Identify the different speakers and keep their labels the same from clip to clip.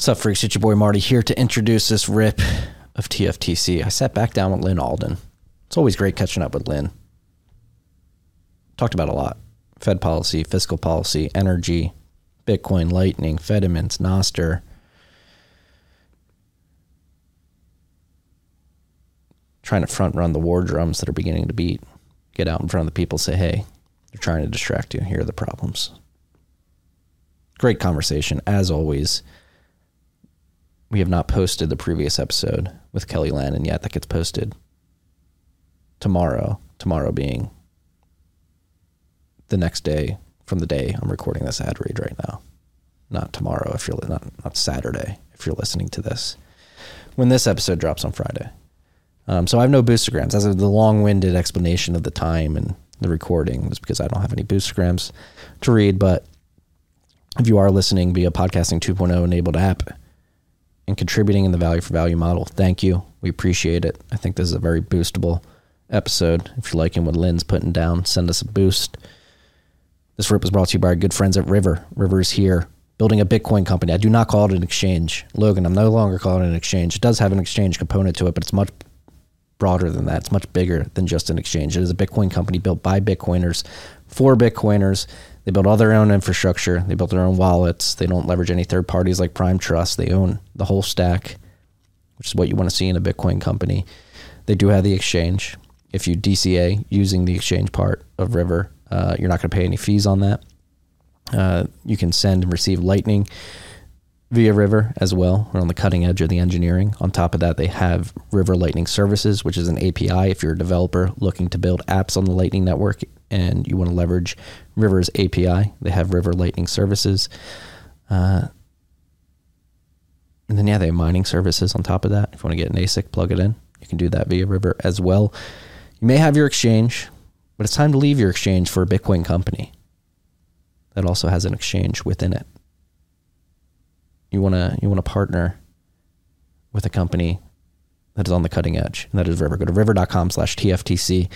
Speaker 1: Sup, freaks? It's your boy Marty here to introduce this rip of TFTC. I sat back down with Lyn Alden. It's always great catching up with Lyn. Talked about a lot Fed policy, fiscal policy, energy, Bitcoin, Lightning, Fedimints, Nostr. Trying to front run the war drums that are beginning to beat. Get out in front of the people, say, hey, they're trying to distract you. Here are the problems. Great conversation, as always. We have not posted the previous episode with Kelly Lannon yet. That gets posted tomorrow. Tomorrow being the next day from the day I'm recording this ad read right now. Not tomorrow if you're not not Saturday if you're listening to this. When this episode drops on Friday. Um, so I have no boostergrams. As of the long-winded explanation of the time and the recording was because I don't have any boostergrams to read. But if you are listening via podcasting 2.0 enabled app and contributing in the value for value model, thank you. We appreciate it. I think this is a very boostable episode. If you're liking what Lyn's putting down, send us a boost. This rip was brought to you by our good friends at River. River is here building a Bitcoin company. I do not call it an exchange. Logan, I'm no longer calling it an exchange. It does have an exchange component to it, but it's much broader than that. It's much bigger than just an exchange. It is a Bitcoin company built by Bitcoiners for Bitcoiners. They build all their own infrastructure. They build their own wallets. They don't leverage any third parties like Prime Trust. They own the whole stack, which is what you want to see in a Bitcoin company. They do have the exchange. If you DCA using the exchange part of River, uh, you're not going to pay any fees on that. Uh, you can send and receive Lightning via River as well. We're on the cutting edge of the engineering. On top of that, they have River Lightning Services, which is an API. If you're a developer looking to build apps on the Lightning Network and you want to leverage River's API, they have River Lightning Services. Uh, and then, yeah, they have mining services on top of that. If you want to get an ASIC, plug it in. You can do that via River as well. You may have your exchange, but it's time to leave your exchange for a Bitcoin company that also has an exchange within it. You want to you want to partner with a company that is on the cutting edge, and that is River. Go to river.com slash TFTC.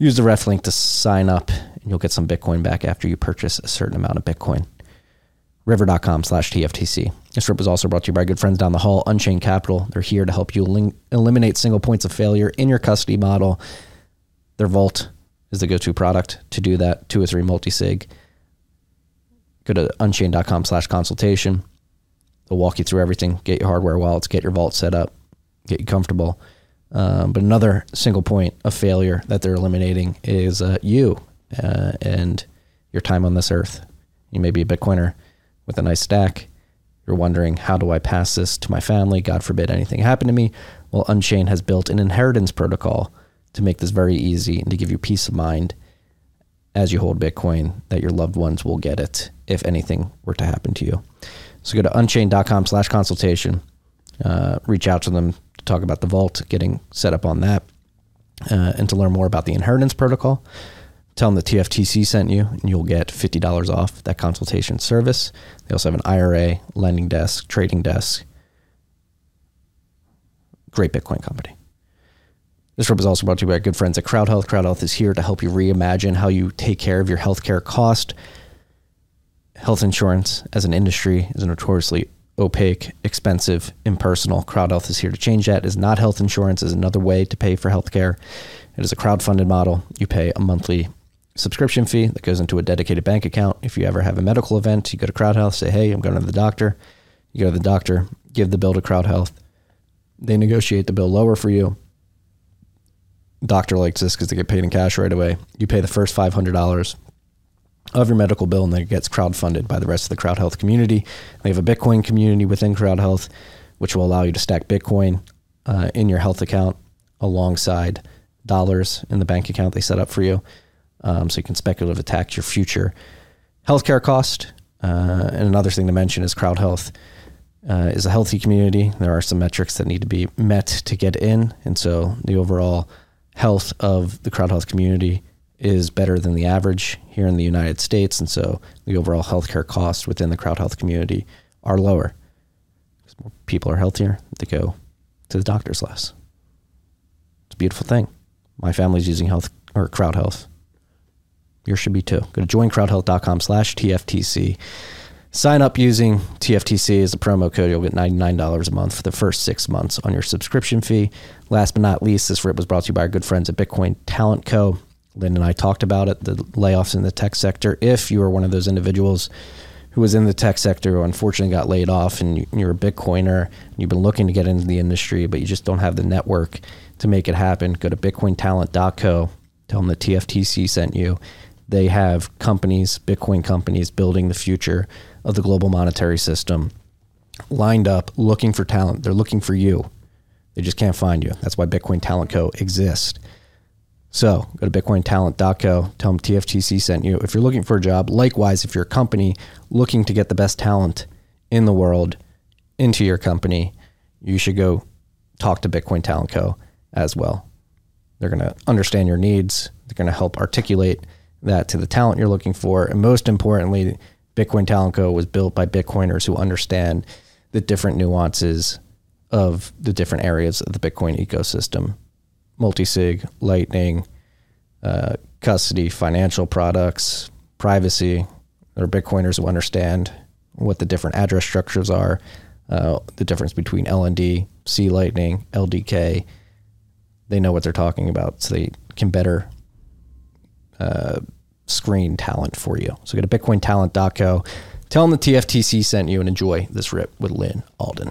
Speaker 1: Use the ref link to sign up, and you'll get some Bitcoin back after you purchase a certain amount of Bitcoin. River.com slash TFTC. This rip was also brought to you by good friends down the hall, Unchained Capital. They're here to help you elim- eliminate single points of failure in your custody model. Their vault is the go to product to do that, two or three multi sig. Go to unchained.com slash consultation. They'll walk you through everything, get your hardware wallets, get your vault set up, get you comfortable. Um, but another single point of failure that they're eliminating is uh, you uh, and your time on this earth. You may be a Bitcoiner with a nice stack. You're wondering, how do I pass this to my family? God forbid anything happen to me. Well, Unchained has built an inheritance protocol to make this very easy and to give you peace of mind as you hold Bitcoin that your loved ones will get it if anything were to happen to you. So go to unchained.com slash consultation. Uh, reach out to them to talk about the vault, getting set up on that, uh, and to learn more about the inheritance protocol. Tell them the TFTC sent you, and you'll get $50 off that consultation service. They also have an IRA, lending desk, trading desk. Great Bitcoin company. This rip is also brought to you by our good friends at Crowd Health. Crowd Health is here to help you reimagine how you take care of your healthcare cost. Health insurance as an industry is notoriously opaque, expensive, impersonal. Crowd Health is here to change that. It is not health insurance, is another way to pay for healthcare. It is a crowd-funded model. You pay a monthly subscription fee that goes into a dedicated bank account. If you ever have a medical event, you go to Crowd Health, say, "Hey, I'm going to the doctor." You go to the doctor, give the bill to Crowd Health. They negotiate the bill lower for you. Doctor likes this because they get paid in cash right away. You pay the first five hundred dollars of your medical bill, and then it gets crowdfunded by the rest of the Crowd Health community. They have a Bitcoin community within Crowd Health, which will allow you to stack Bitcoin uh, in your health account alongside dollars in the bank account they set up for you, um, so you can speculative attack your future healthcare cost. Uh, and another thing to mention is Crowd Health uh, is a healthy community. There are some metrics that need to be met to get in, and so the overall health of the Crowd Health community is better than the average here in the United States, and so the overall healthcare costs within the crowd health community are lower. Because more people are healthier, they go to the doctors less. It's a beautiful thing. My family's using health or crowd health. Yours should be too. Go to joincrowdhealth.com slash TFTC. Sign up using TFTC as a promo code. You'll get $99 a month for the first six months on your subscription fee. Last but not least, this rip was brought to you by our good friends at Bitcoin Talent Co. Lyn and I talked about it the layoffs in the tech sector. If you are one of those individuals who was in the tech sector who unfortunately got laid off and you're a Bitcoiner and you've been looking to get into the industry, but you just don't have the network to make it happen, go to bitcointalent.co. Tell them the TFTC sent you. They have companies, Bitcoin companies, building the future of the global monetary system lined up looking for talent. They're looking for you. They just can't find you. That's why Bitcoin Talent Co. exists. So go to bitcointalent.co, tell them TFTC sent you. If you're looking for a job, likewise, if you're a company looking to get the best talent in the world into your company, you should go talk to Bitcoin Talent Co. as well. They're going to understand your needs. They're going to help articulate that to the talent you're looking for. And most importantly, Bitcoin Talent Co. was built by Bitcoiners who understand the different nuances of the different areas of the Bitcoin ecosystem multi-sig, lightning, uh, custody, financial products, privacy. Are Bitcoiners who understand what the different address structures are, uh, the difference between LND, C Lightning, LDK. They know what they're talking about, so they can better uh, screen talent for you. So go to bitcointalent.co. Tell them the TFTC sent you and enjoy this rip with Lyn Alden.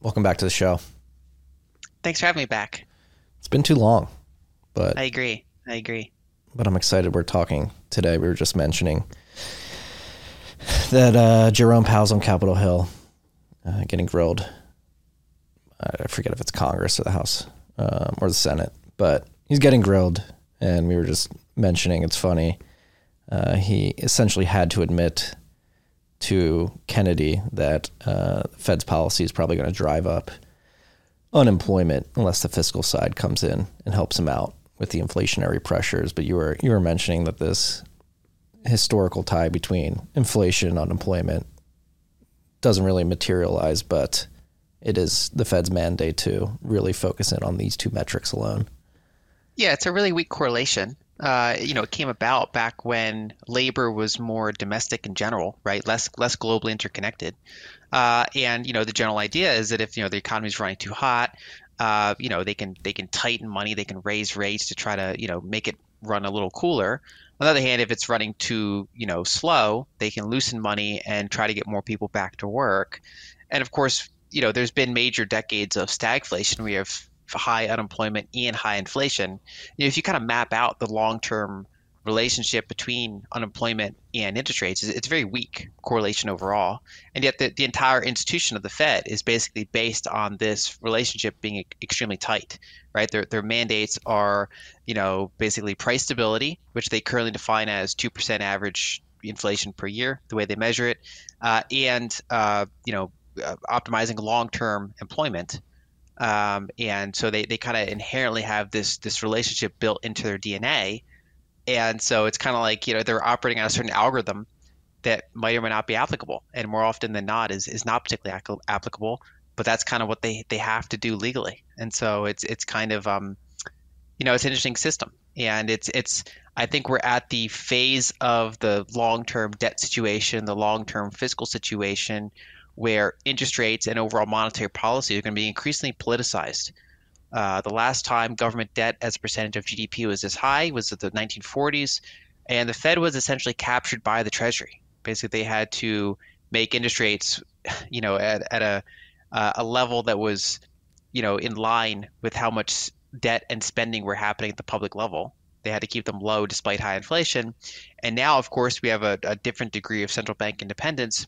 Speaker 1: welcome back to the show.
Speaker 2: Thanks for having me back.
Speaker 1: It's been too long, but
Speaker 2: I agree. I agree.
Speaker 1: But I'm excited we're talking today. We were just mentioning that uh, Jerome Powell's on Capitol Hill uh, getting grilled. I forget if it's Congress or the House um, or the Senate, but he's getting grilled. And we were just mentioning it's funny. Uh, he essentially had to admit to Kennedy that uh, Fed's policy is probably going to drive up unemployment unless the fiscal side comes in and helps him out with the inflationary pressures. But you were you were mentioning that this historical tie between inflation and unemployment doesn't really materialize, but it is the Fed's mandate to really focus in on these two metrics alone.
Speaker 2: Yeah, it's a really weak correlation uh, you know, it came about back when labor was more domestic in general, right? Less less globally interconnected. Uh, and you know, the general idea is that if you know the economy is running too hot, uh, you know, they can they can tighten money, they can raise rates to try to you know make it run a little cooler. On the other hand, if it's running too you know slow, they can loosen money and try to get more people back to work. And of course, you know, there's been major decades of stagflation. We have high unemployment and high inflation, you know, if you kind of map out the long term relationship between unemployment and interest rates, it's a very weak correlation overall. And yet, the, the entire institution of the Fed is basically based on this relationship being extremely tight, right? Their, their mandates are, you know, basically price stability, which they currently define as 2% average inflation per year, the way they measure it, uh, and, uh, you know, uh, optimizing long term employment. Um, and so they, they kind of inherently have this this relationship built into their DNA, and so it's kind of like you know they're operating on a certain algorithm that might or might not be applicable, and more often than not is is not particularly applicable. But that's kind of what they they have to do legally, and so it's it's kind of um, you know it's an interesting system, and it's it's I think we're at the phase of the long term debt situation, the long term fiscal situation where interest rates and overall monetary policy are going to be increasingly politicized. Uh, the last time government debt as a percentage of GDP was this high was the 1940s, and the Fed was essentially captured by the Treasury. Basically, they had to make interest rates, you know, at, at a uh, a level that was, you know, in line with how much debt and spending were happening at the public level. They had to keep them low despite high inflation. And now, of course, we have a, a different degree of central bank independence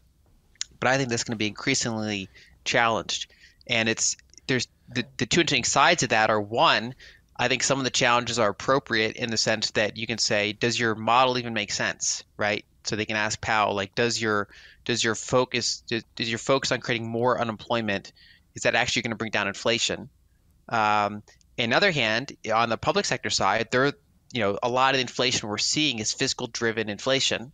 Speaker 2: but I think that's going to be increasingly challenged. And it's there's the, the two interesting sides of that are one, I think some of the challenges are appropriate in the sense that you can say, does your model even make sense, right? So they can ask Powell, like, does your does your focus does, does your focus on creating more unemployment is that actually going to bring down inflation? Um, on the other hand, on the public sector side, there you know a lot of the inflation we're seeing is fiscal driven inflation,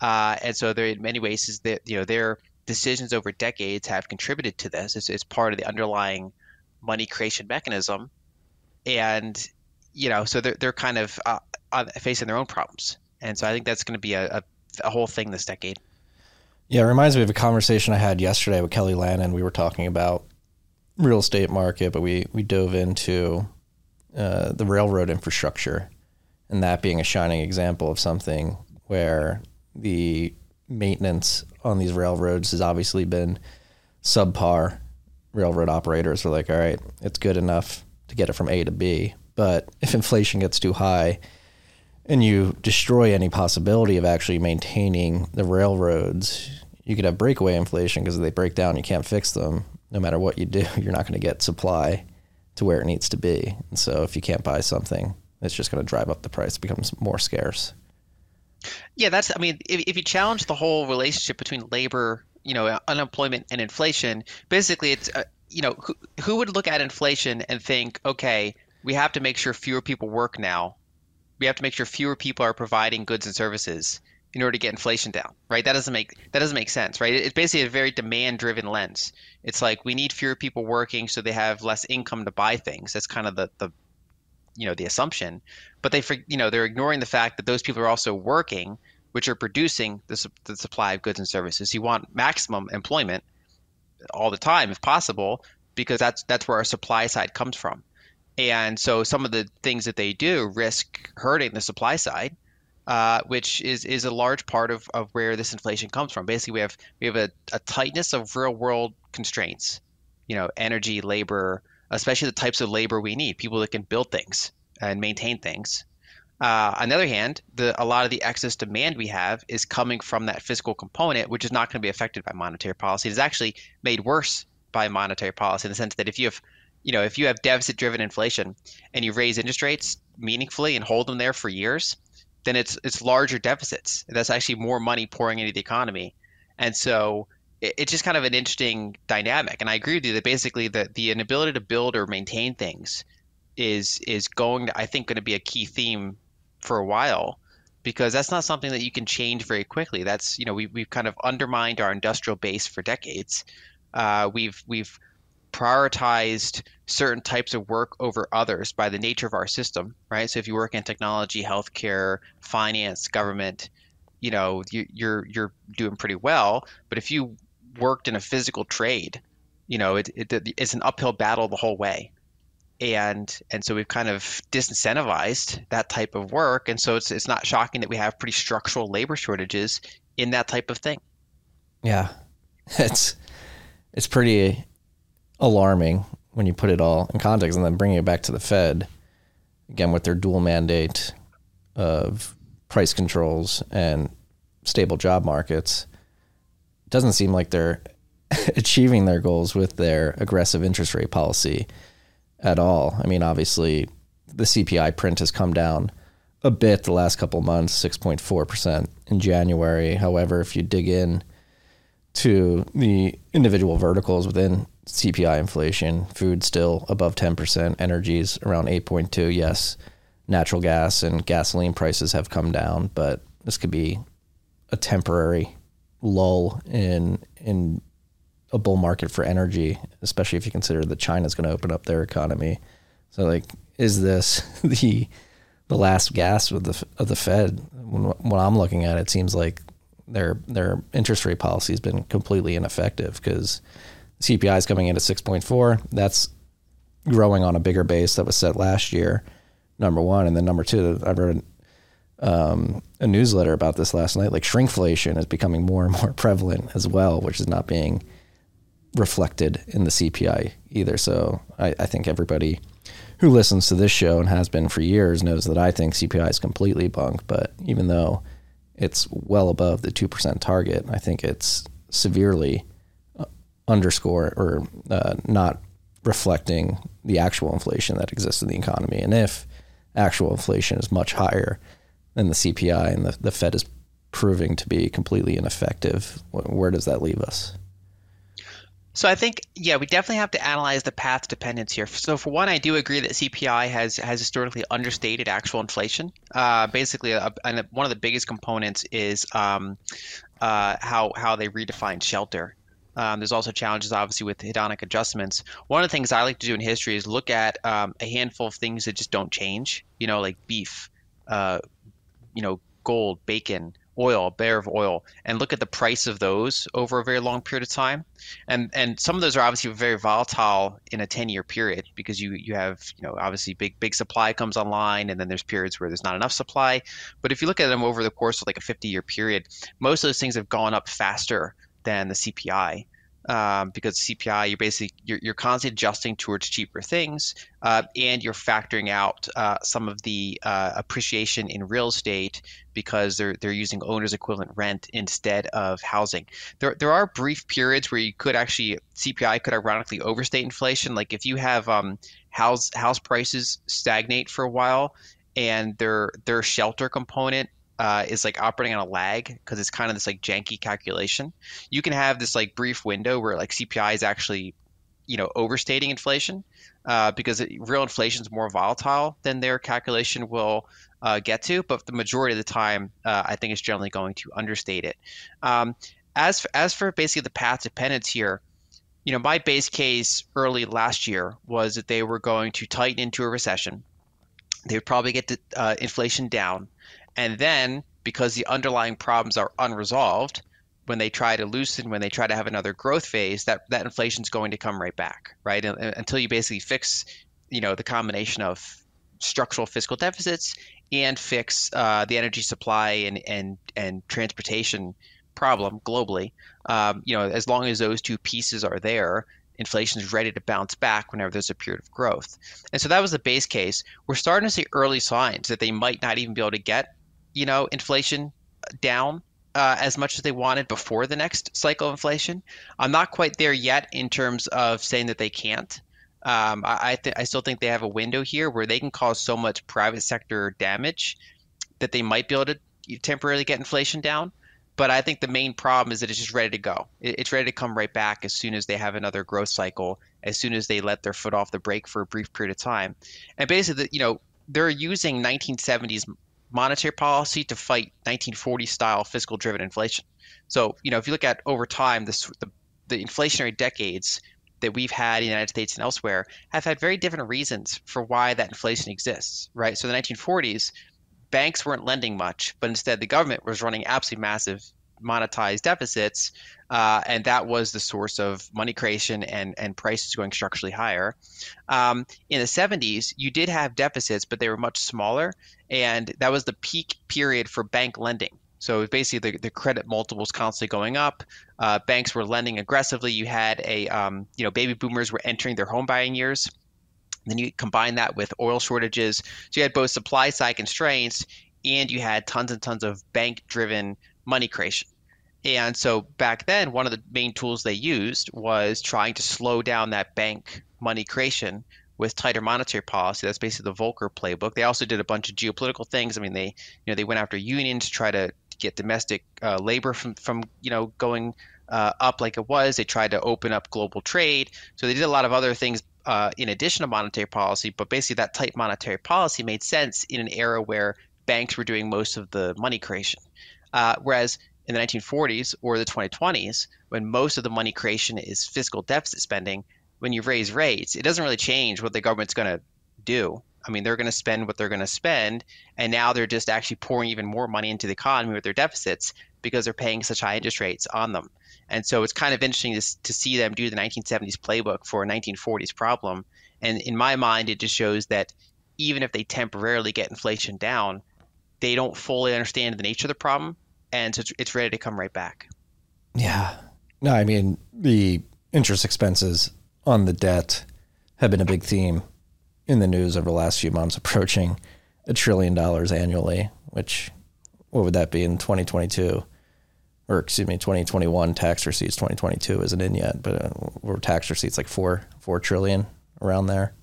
Speaker 2: uh, and so there in many ways is that you know their decisions over decades have contributed to this. It's, it's part of the underlying money creation mechanism, and you know so they're they're kind of uh, facing their own problems, and so I think that's going to be a, a, a whole thing this decade.
Speaker 1: Yeah, it reminds me of a conversation I had yesterday with Kelly Lannon. We were talking about real estate market, but we we dove into uh, the railroad infrastructure, and that being a shining example of something where the maintenance on these railroads has obviously been subpar. Railroad operators are like, all right, it's good enough to get it from A to B, but if inflation gets too high and you destroy any possibility of actually maintaining the railroads, you could have breakaway inflation because they break down, you can't fix them. No matter what you do, you're not going to get supply to where it needs to be. And so if you can't buy something, it's just going to drive up the price, becomes more scarce.
Speaker 2: Yeah, that's. I mean, if, if you challenge the whole relationship between labor, you know, unemployment and inflation, basically, it's uh, you know, who, who would look at inflation and think, okay, we have to make sure fewer people work now. We have to make sure fewer people are providing goods and services in order to get inflation down, right? That doesn't make that doesn't make sense, right? It's basically a very demand-driven lens. It's like we need fewer people working so they have less income to buy things. That's kind of the the you know the assumption, but they you know they're ignoring the fact that those people are also working, which are producing the, the supply of goods and services. You want maximum employment all the time if possible, because that's that's where our supply side comes from. And so some of the things that they do risk hurting the supply side, uh, which is is a large part of, of where this inflation comes from. Basically, we have we have a, a tightness of real world constraints, you know, energy, labor, especially the types of labor we need, people that can build things and maintain things. Uh, on the other hand, the, a lot of the excess demand we have is coming from that fiscal component, which is not going to be affected by monetary policy. It is actually made worse by monetary policy in the sense that if you have, you know, if you have deficit-driven inflation and you raise interest rates meaningfully and hold them there for years, then it's it's larger deficits. That's actually more money pouring into the economy, and so it's just kind of an interesting dynamic. And I agree with you that basically the the inability to build or maintain things is is going to I think going to be a key theme for a while because that's not something that you can change very quickly. That's you know we we've kind of undermined our industrial base for decades. Uh, we've we've prioritized certain types of work over others by the nature of our system, right? So if you work in technology, healthcare, finance, government, you know you, you're you're doing pretty well. But if you worked in a physical trade, you know, it, it, it's an uphill battle the whole way. And and so we've kind of disincentivized that type of work, and so it's it's not shocking that we have pretty structural labor shortages in that type of thing.
Speaker 1: Yeah, it's it's pretty alarming when you put it all in context, and then bringing it back to the Fed again with their dual mandate of price controls and stable job markets doesn't seem like they're achieving their goals with their aggressive interest rate policy at all. I mean, obviously, the CPI print has come down a bit the last couple months, 6.4% in January. However, if you dig in to the individual verticals within CPI inflation, food still above 10%, energies around 8.2. Yes, natural gas and gasoline prices have come down, but this could be a temporary lull in in a bull market for energy, especially if you consider that China's going to open up their economy. So, like, is this the the last gasp of the of the Fed? When, when I'm looking at it, it seems like their their interest rate policy has been completely ineffective because CPI is coming in at 6.4. That's growing on a bigger base that was set last year. Number one, and then number two, I've read um, a newsletter about this last night. Like shrinkflation is becoming more and more prevalent as well, which is not being reflected in the CPI either. So I, I think everybody who listens to this show and has been for years knows that I think CPI is completely bunk. But even though it's well above the two percent target, I think it's severely uh, underscore or uh, not reflecting the actual inflation that exists in the economy. And if actual inflation is much higher than the CPI and the, the Fed is proving to be completely ineffective, where does that leave us?
Speaker 2: So I think, yeah, we definitely have to analyze the path dependence here. So for one, I do agree that CPI has has historically understated actual inflation. Uh, basically, a, a, one of the biggest components is um, uh, how how they redefine shelter. Um, there's also challenges, obviously, with hedonic adjustments. One of the things I like to do in history is look at um, a handful of things that just don't change. You know, like beef, uh, you know, gold, bacon, oil, a barrel of oil, and look at the price of those over a very long period of time. And and some of those are obviously very volatile in a 10 year period because you you have you know obviously big big supply comes online and then there's periods where there's not enough supply. But if you look at them over the course of like a 50 year period, most of those things have gone up faster than the CPI. Um, because CPI, you're basically you're, you're constantly adjusting towards cheaper things, uh, and you're factoring out uh, some of the uh, appreciation in real estate because they're they're using owner's equivalent rent instead of housing. There there are brief periods where you could actually CPI could ironically overstate inflation. Like if you have um, house house prices stagnate for a while and their their shelter component uh, is like operating on a lag because it's kind of this like janky calculation. You can have this like brief window where like CPI is actually, you know, overstating inflation uh, because it, real inflation is more volatile than their calculation will uh, get to. But the majority of the time, uh, I think it's generally going to understate it. Um, as for, as for basically the path dependence here, you know, my base case early last year was that they were going to tighten into a recession. They would probably get the, uh, inflation down and then, because the underlying problems are unresolved, when they try to loosen, when they try to have another growth phase, that that inflation is going to come right back, right? And, and until you basically fix, you know, the combination of structural fiscal deficits and fix uh, the energy supply and and and transportation problem globally, um, you know, as long as those two pieces are there, inflation is ready to bounce back whenever there's a period of growth. And so that was the base case. We're starting to see early signs that they might not even be able to get you know, inflation down uh, as much as they wanted before the next cycle of inflation. I'm not quite there yet in terms of saying that they can't. Um, I I, th- I still think they have a window here where they can cause so much private sector damage that they might be able to temporarily get inflation down. But I think the main problem is that it's just ready to go. It's ready to come right back as soon as they have another growth cycle, as soon as they let their foot off the brake for a brief period of time. And basically, you know, they're using 1970s monetary policy to fight 1940 style fiscal driven inflation. So, you know, if you look at over time, this, the, the inflationary decades that we've had in the United States and elsewhere have had very different reasons for why that inflation exists, right? So, the 1940s, banks weren't lending much, but instead the government was running absolutely massive monetized deficits, uh, and that was the source of money creation and and prices going structurally higher. Um, in the 70s, you did have deficits, but they were much smaller, and that was the peak period for bank lending. So basically, the, the credit multiples constantly going up. Uh, banks were lending aggressively. You had a um, you know baby boomers were entering their home buying years. Then you combine that with oil shortages. So you had both supply side constraints and you had tons and tons of bank driven money creation. And so back then, one of the main tools they used was trying to slow down that bank money creation with tighter monetary policy. That's basically the Volcker playbook. They also did a bunch of geopolitical things. I mean, they you know they went after unions to try to get domestic uh, labor from from you know going uh, up like it was. They tried to open up global trade. So they did a lot of other things uh, in addition to monetary policy. But basically, that tight monetary policy made sense in an era where banks were doing most of the money creation. Uh, whereas in the 1940s or the 2020s, when most of the money creation is fiscal deficit spending, when you raise rates, it doesn't really change what the government's going to do. I mean, they're going to spend what they're going to spend, and now they're just actually pouring even more money into the economy with their deficits because they're paying such high interest rates on them. And so it's kind of interesting to, to see them do the 1970s playbook for a 1940s problem. And in my mind, it just shows that even if they temporarily get inflation down, they don't fully understand the nature of the problem and so it's ready to come right back.
Speaker 1: Yeah. No, I mean, the interest expenses on the debt have been a big theme in the news over the last few months, approaching a trillion dollars annually, which, what would that be in 2022? or excuse me, 2021 tax receipts. 2022 isn't in yet, but uh, we're tax receipts like four four trillion around there.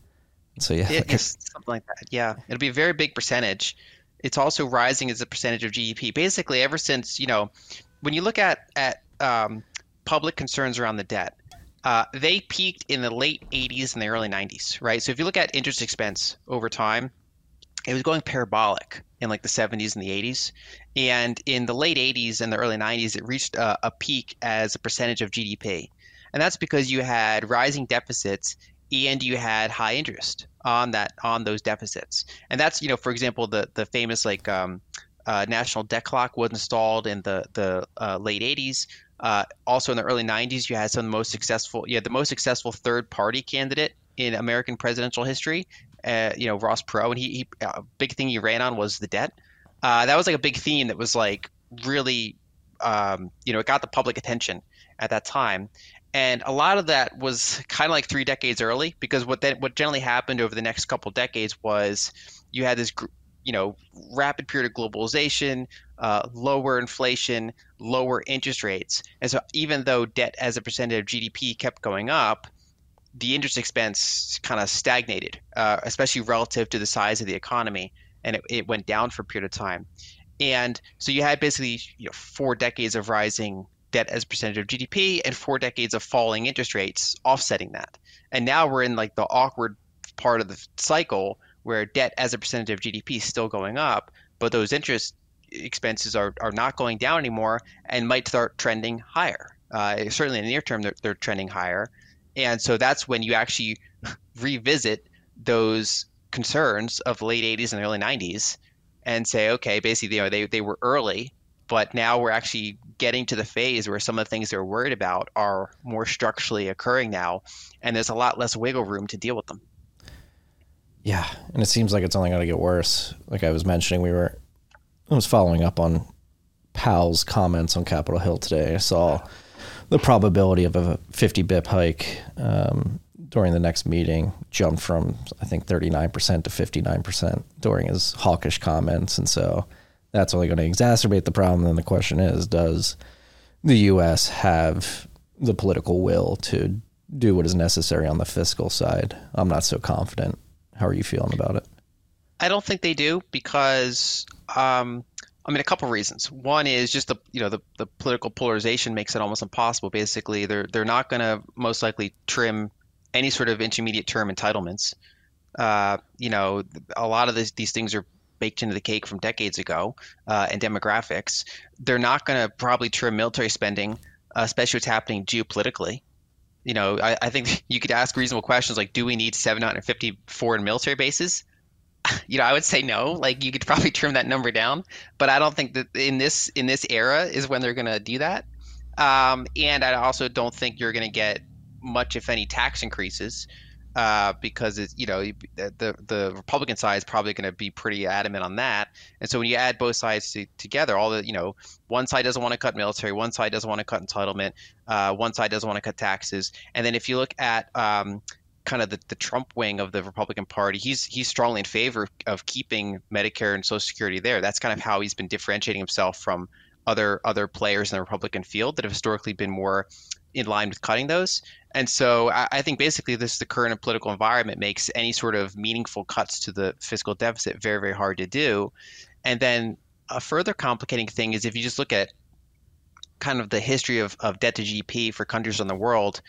Speaker 1: So yeah,
Speaker 2: It- it's something like that. Yeah, it'll be a very big percentage. It's also rising as a percentage of GDP. Basically, ever since you know, when you look at at um, public concerns around the debt, uh, they peaked in the late 80s and the early 90s, right? So if you look at interest expense over time, it was going parabolic in like the 70s and the 80s. And in the late 80s and the early 90s, it reached a, a peak as a percentage of GDP. And that's because you had rising deficits and you had high interest on that on those deficits. And that's, you know, for example, the the famous like um, uh, national debt clock was installed in the the uh, late 80s. Uh, also in the early 90s, you had some of the most successful. You had the most successful third party candidate in American presidential history. Uh, you know Ross Perot, and he, he a big thing he ran on was the debt. Uh, that was like a big theme that was like really, um, you know, it got the public attention at that time. And a lot of that was kind of like three decades early, because what what generally happened over the next couple decades was you had this, you know, rapid period of globalization, uh, lower inflation, lower interest rates, and so even though debt as a percentage of GDP kept going up, the interest expense kind of stagnated, uh, especially relative to the size of the economy, and it, it went down for a period of time. And so you had basically you know, four decades of rising debt as a percentage of GDP and four decades of falling interest rates offsetting that. And now we're in like the awkward part of the cycle where debt as a percentage of GDP is still going up, but those interest expenses are, are not going down anymore and might start trending higher. Uh, certainly in the near term, they're, they're trending higher. And so that's when you actually revisit those concerns of late 80s and early 90s and say, okay, basically, you know, they, they were early, but now we're actually getting to the phase where some of the things they're worried about are more structurally occurring now, and there's a lot less wiggle room to deal with them.
Speaker 1: Yeah, and it seems like it's only going to get worse. Like I was mentioning, we were I was following up on Powell's comments on Capitol Hill today. I saw the probability of a 50 bip hike um, during the next meeting jumped from I think 39% to 59% during his hawkish comments, and so that's only going to exacerbate the problem. Then the question is, does the U.S. have the political will to do what is necessary on the fiscal side? I'm not so confident. How are you feeling about it?
Speaker 2: I don't think they do because, um, I mean, a couple of reasons. One is just the you know the, the political polarization makes it almost impossible. Basically, they're they're not going to most likely trim any sort of intermediate term entitlements. Uh, you know, a lot of this, these things are baked into the cake from decades ago, uh, and demographics. They're not going to probably trim military spending, uh, especially what's happening geopolitically. You know, I, I think you could ask reasonable questions like, do we need 750 foreign military bases? you know, I would say no. Like you could probably trim that number down, but I don't think that in this in this era is when they're going to do that. Um, and I also don't think you're going to get much, if any, tax increases uh, because it's you know the the Republican side is probably going to be pretty adamant on that. And so when you add both sides to, together, all the you know one side doesn't want to cut military, one side doesn't want to cut entitlement, uh, one side doesn't want to cut taxes, and then if you look at um, kind of the, the Trump wing of the Republican Party, he's he's strongly in favor of keeping Medicare and Social Security there. That's kind of how he's been differentiating himself from other other players in the Republican field that have historically been more in line with cutting those. And so I, I think basically this is the current political environment makes any sort of meaningful cuts to the fiscal deficit very very hard to do. And then a further complicating thing is if you just look at kind of the history of, of debt to GDP for countries in the world,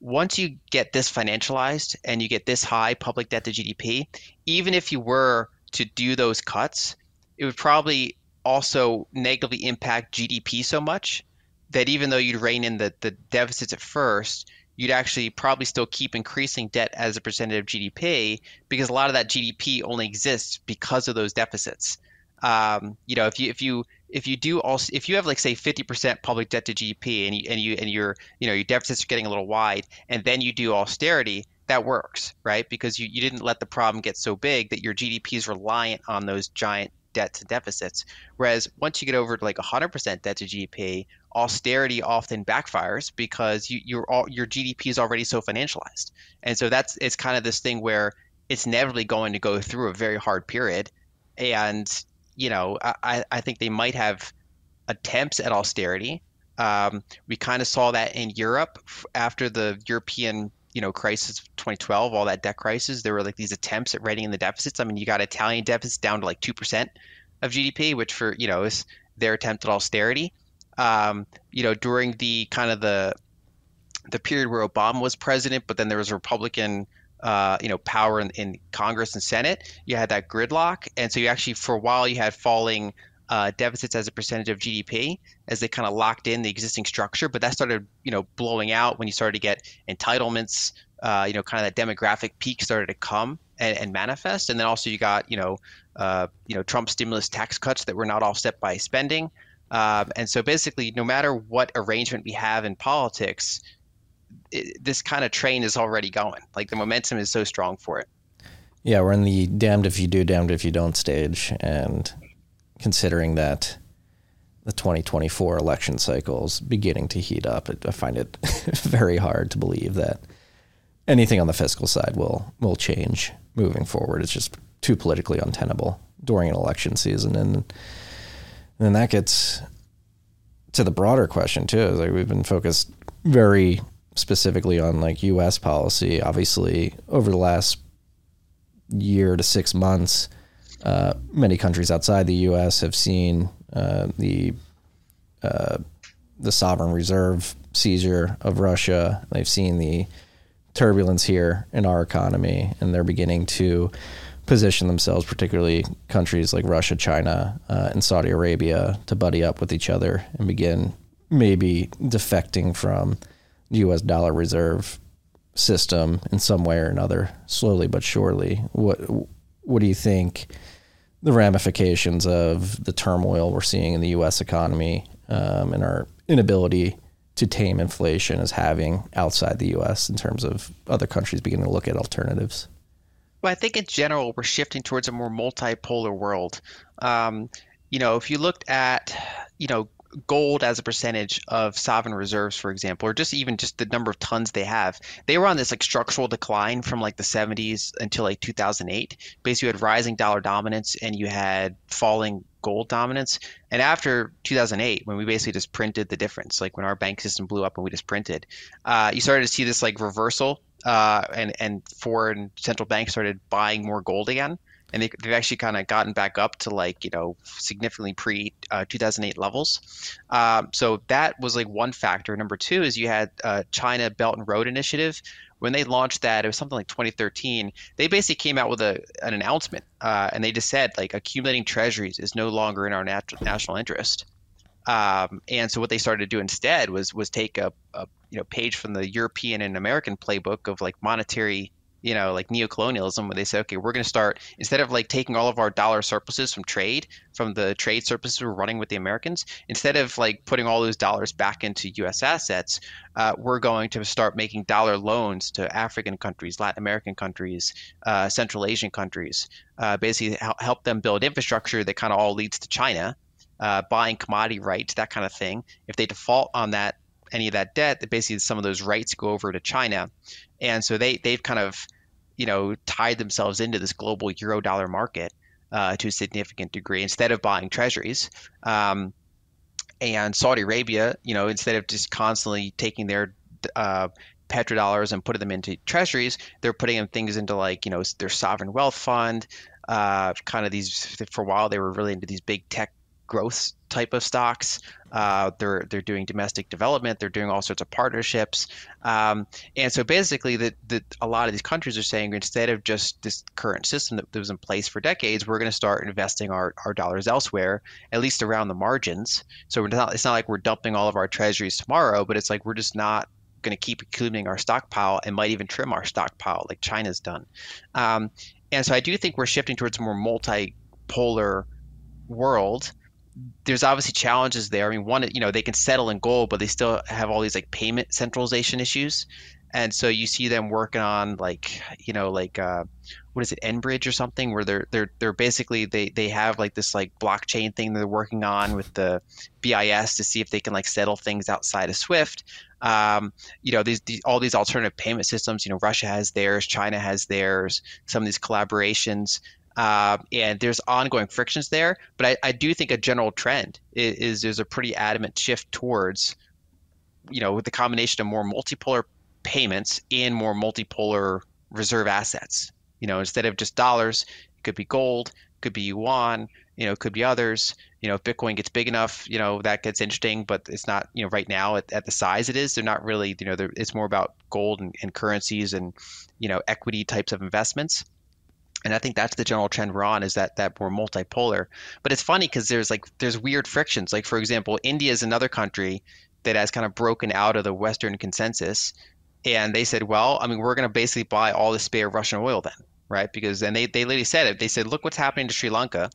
Speaker 2: once you get this financialized and you get this high public debt to GDP, even if you were to do those cuts, it would probably also negatively impact GDP so much that even though you'd rein in the, the deficits at first, you'd actually probably still keep increasing debt as a percentage of GDP because a lot of that GDP only exists because of those deficits. Um, you know, if you if you if you do also if you have like say 50% public debt to GDP and you and you and your you know your deficits are getting a little wide and then you do austerity that works right because you, you didn't let the problem get so big that your GDP is reliant on those giant debts and deficits whereas once you get over to like 100% debt to GDP austerity often backfires because you, your all your GDP is already so financialized. And so that's it's kind of this thing where it's inevitably going to go through a very hard period. And you know, I, I think they might have attempts at austerity, Um, we kind of saw that in Europe after the European you know crisis of 2012 all that debt crisis there were like these attempts at writing in the deficits. I mean you got italian deficits down to like 2% of gdp which for you know is their attempt at austerity um, you know during the kind of the the period where obama was president but then there was a republican uh, you know power in, in congress and senate you had that gridlock and so you actually for a while you had falling uh, deficits as a percentage of GDP as they kind of locked in the existing structure. But that started, you know, blowing out when you started to get entitlements. Uh, you know, kind of that demographic peak started to come and, and manifest, and then also you got, you know, uh, you know, Trump stimulus tax cuts that were not offset by spending. Um, and so basically, no matter what arrangement we have in politics, it, this kind of train is already going. Like the momentum is so strong for it.
Speaker 1: Yeah, we're in the damned if you do, damned if you don't stage, and considering that the 2024 election cycle is beginning to heat up. I find it very hard to believe that anything on the fiscal side will will change moving forward. It's just too politically untenable during an election season, and then that gets to the broader question too. Like we've been focused very specifically on like U.S. policy, obviously over the last year to six months uh, many countries outside the U.S. have seen uh, the uh, the sovereign reserve seizure of Russia. They've seen the turbulence here in our economy, and they're beginning to position themselves, particularly countries like Russia, China, uh, and Saudi Arabia, to buddy up with each other and begin maybe defecting from the U.S. dollar reserve system in some way or another, slowly but surely. What what do you think the ramifications of the turmoil we're seeing in the U.S. economy um, and our inability to tame inflation is having outside the U.S. in terms of other countries beginning to look at alternatives?
Speaker 2: Well, I think in general we're shifting towards a more multipolar world. Um, you know, if you looked at, you know, gold as a percentage of sovereign reserves, for example, or just even just the number of tons they have, they were on this like structural decline from like the 70s until like 2008. Basically, you had rising dollar dominance and you had falling gold dominance. And after 2008, when we basically just printed the difference, like when our bank system blew up and we just printed, uh, you started to see this like reversal, uh, and and foreign central banks started buying more gold again and they, have actually kind of gotten back up to like you know significantly pre uh, 2008 levels. Um, so that was like one factor. Number two is you had uh, China Belt and Road Initiative. When they launched that, it was something like 2013. They basically came out with a, an announcement, uh, and they just said like accumulating treasuries is no longer in our nat- national interest. Um, and so what they started to do instead was was take a, a you know page from the European and American playbook of like monetary you know, like neocolonialism, where they say, okay, we're going to start instead of like taking all of our dollar surpluses from trade, from the trade surpluses we're running with the Americans, instead of like putting all those dollars back into U.S. assets, uh, we're going to start making dollar loans to African countries, Latin American countries, uh, Central Asian countries, uh, basically help them build infrastructure that kind of all leads to China. Uh, buying commodity rights, that kind of thing. If they default on that any of that debt, that basically some of those rights go over to China, and so they they've kind of you know tied themselves into this global euro dollar market uh, to a significant degree instead of buying treasuries. Um, and Saudi Arabia, you know, instead of just constantly taking their uh, petrodollars and putting them into treasuries, they're putting them things into like you know their sovereign wealth fund. Uh, kind of these for a while they were really into these big tech growth type of stocks. Uh, they're they're doing domestic development. They're doing all sorts of partnerships. Um, and so basically, that a lot of these countries are saying instead of just this current system that, that was in place for decades, we're going to start investing our, our dollars elsewhere, at least around the margins. So not, it's not like we're dumping all of our treasuries tomorrow, but it's like we're just not going to keep accumulating our stockpile and might even trim our stockpile like China's done. Um, and so I do think we're shifting towards a more multipolar world there's obviously challenges there. I mean, one, you know, they can settle in gold, but they still have all these like payment centralization issues. And so you see them working on like, you know, like uh, what is it, mBridge or something, where they're they're they're basically they they have like this like blockchain thing they're working on with the BIS to see if they can like settle things outside of SWIFT. Um, you know, these, these all these alternative payment systems. You know, Russia has theirs, China has theirs. Some of these collaborations. Uh, and there's ongoing frictions there. But I, I do think a general trend is, is, there's a pretty adamant shift towards, you know, with the combination of more multipolar payments and more multipolar reserve assets. You know, instead of just dollars, it could be gold, could be yuan, you know, it could be others. You know, if Bitcoin gets big enough, you know, that gets interesting, but it's not, you know, right now at, at the size it is, they're not really, you know, it's more about gold and, and currencies and, you know, equity types of investments. And I think that's the general trend we're on is that that we're multipolar. But it's funny because there's like there's weird frictions. Like for example, India is another country that has kind of broken out of the Western consensus, and they said, well, I mean, we're going to basically buy all the spare Russian oil then, right? Because and they they literally said it. They said, look what's happening to Sri Lanka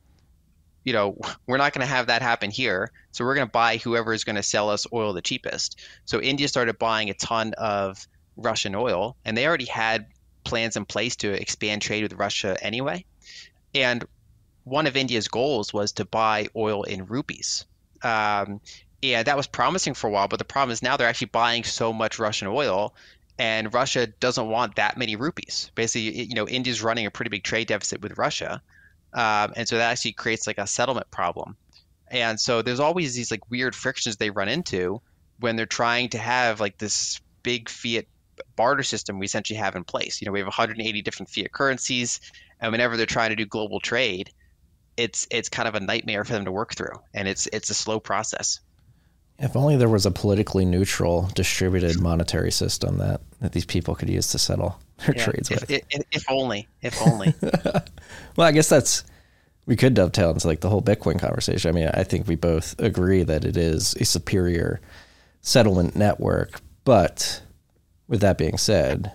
Speaker 2: you know, we're not going to have that happen here. So we're going to buy whoever is going to sell us oil the cheapest. So India started buying a ton of Russian oil, and they already had plans in place to expand trade with Russia anyway. And one of India's goals was to buy oil in rupees. Um, and that was promising for a while, but the problem is now they're actually buying so much Russian oil and Russia doesn't want that many rupees. Basically, you know, India's running a pretty big trade deficit with Russia. Um, and so that actually creates like a settlement problem. And so there's always these like weird frictions they run into when they're trying to have like this big fiat barter system we essentially have in place. You know, we have 180 different fiat currencies, and whenever they're trying to do global trade, it's it's kind of a nightmare for them to work through, and it's it's a slow process.
Speaker 1: If only there was a politically neutral, distributed monetary system that, that these people could use to settle their yeah, trades
Speaker 2: if,
Speaker 1: with.
Speaker 2: If, if only, if only.
Speaker 1: well, I guess that's we could dovetail into like the whole Bitcoin conversation. I mean, I think we both agree that it is a superior settlement network, but with that being said,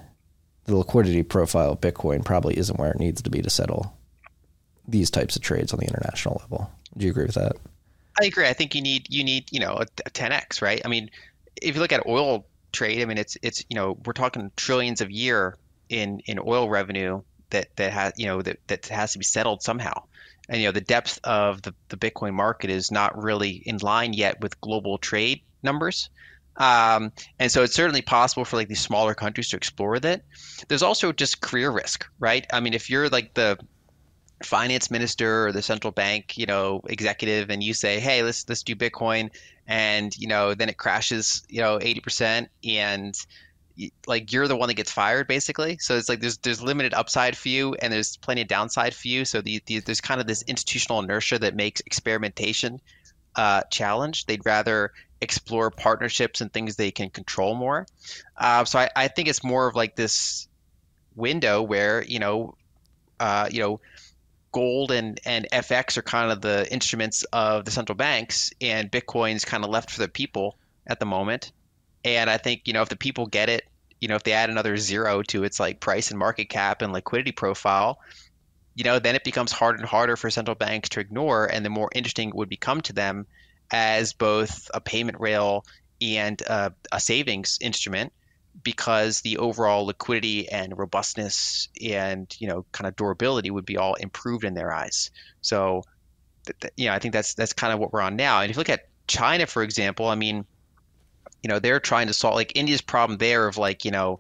Speaker 1: the liquidity profile of Bitcoin probably isn't where it needs to be to settle these types of trades on the international level. Do you agree with that?
Speaker 2: I agree. I think you need you need you know a, a 10x, right? I mean, if you look at oil trade, I mean it's it's you know we're talking trillions of year in in oil revenue that that has you know that that has to be settled somehow. And you know the depth of the, the Bitcoin market is not really in line yet with global trade numbers. Um, and so it's certainly possible for like these smaller countries to explore that. There's also just career risk, right? I mean, if you're like the finance minister or the central bank, you know, executive, and you say, "Hey, let's let's do Bitcoin," and you know, then it crashes, you know, eighty percent, and like you're the one that gets fired basically so it's like there's there's limited upside for you and there's plenty of downside for you so the, the there's kind of this institutional inertia that makes experimentation uh, challenge they'd rather explore partnerships and things they can control more uh, so I, I think it's more of like this window where you know uh, you know gold and, and FX are kind of the instruments of the central banks, and Bitcoin's kind of left for the people at the moment. And I think you know if the people get it, you know if they add another zero to its like price and market cap and liquidity profile, you know then it becomes harder and harder for central banks to ignore, and the more interesting it would become to them as both a payment rail and a, a savings instrument because the overall liquidity and robustness and you know kind of durability would be all improved in their eyes. So, th- th- you know, I think that's that's kind of what we're on now. And if you look at China, for example, I mean, you know, they're trying to solve like India's problem there of like you know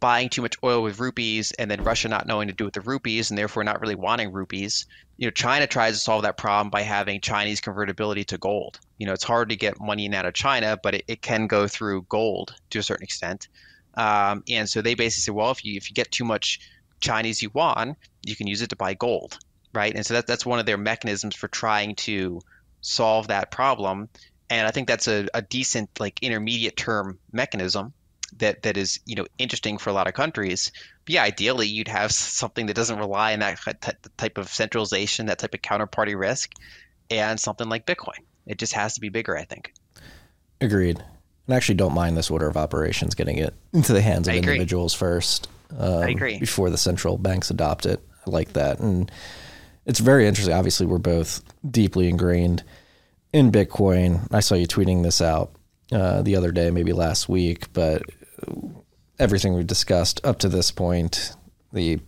Speaker 2: buying too much oil with rupees and then Russia not knowing to do with the rupees and therefore not really wanting rupees. You know, China tries to solve that problem by having Chinese convertibility to gold. You know, it's hard to get money in out of China, but it, it can go through gold to a certain extent. Um, and so they basically say, well, if you if you get too much Chinese yuan, you can use it to buy gold, right? And so that, that's one of their mechanisms for trying to solve that problem. And I think that's a, a decent like intermediate term mechanism that that is you know interesting for a lot of countries. But yeah, ideally you'd have something that doesn't rely on that type of centralization, that type of counterparty risk, and something like Bitcoin. It just has to be bigger, I think.
Speaker 1: Agreed. And I actually don't mind this order of operations getting it into the hands of individuals first.
Speaker 2: Um, I agree.
Speaker 1: Before the central banks adopt it. I like that. And it's very interesting. Obviously, we're both deeply ingrained in Bitcoin. I saw you tweeting this out uh, the other day, maybe last week, but everything we've discussed up to this point, the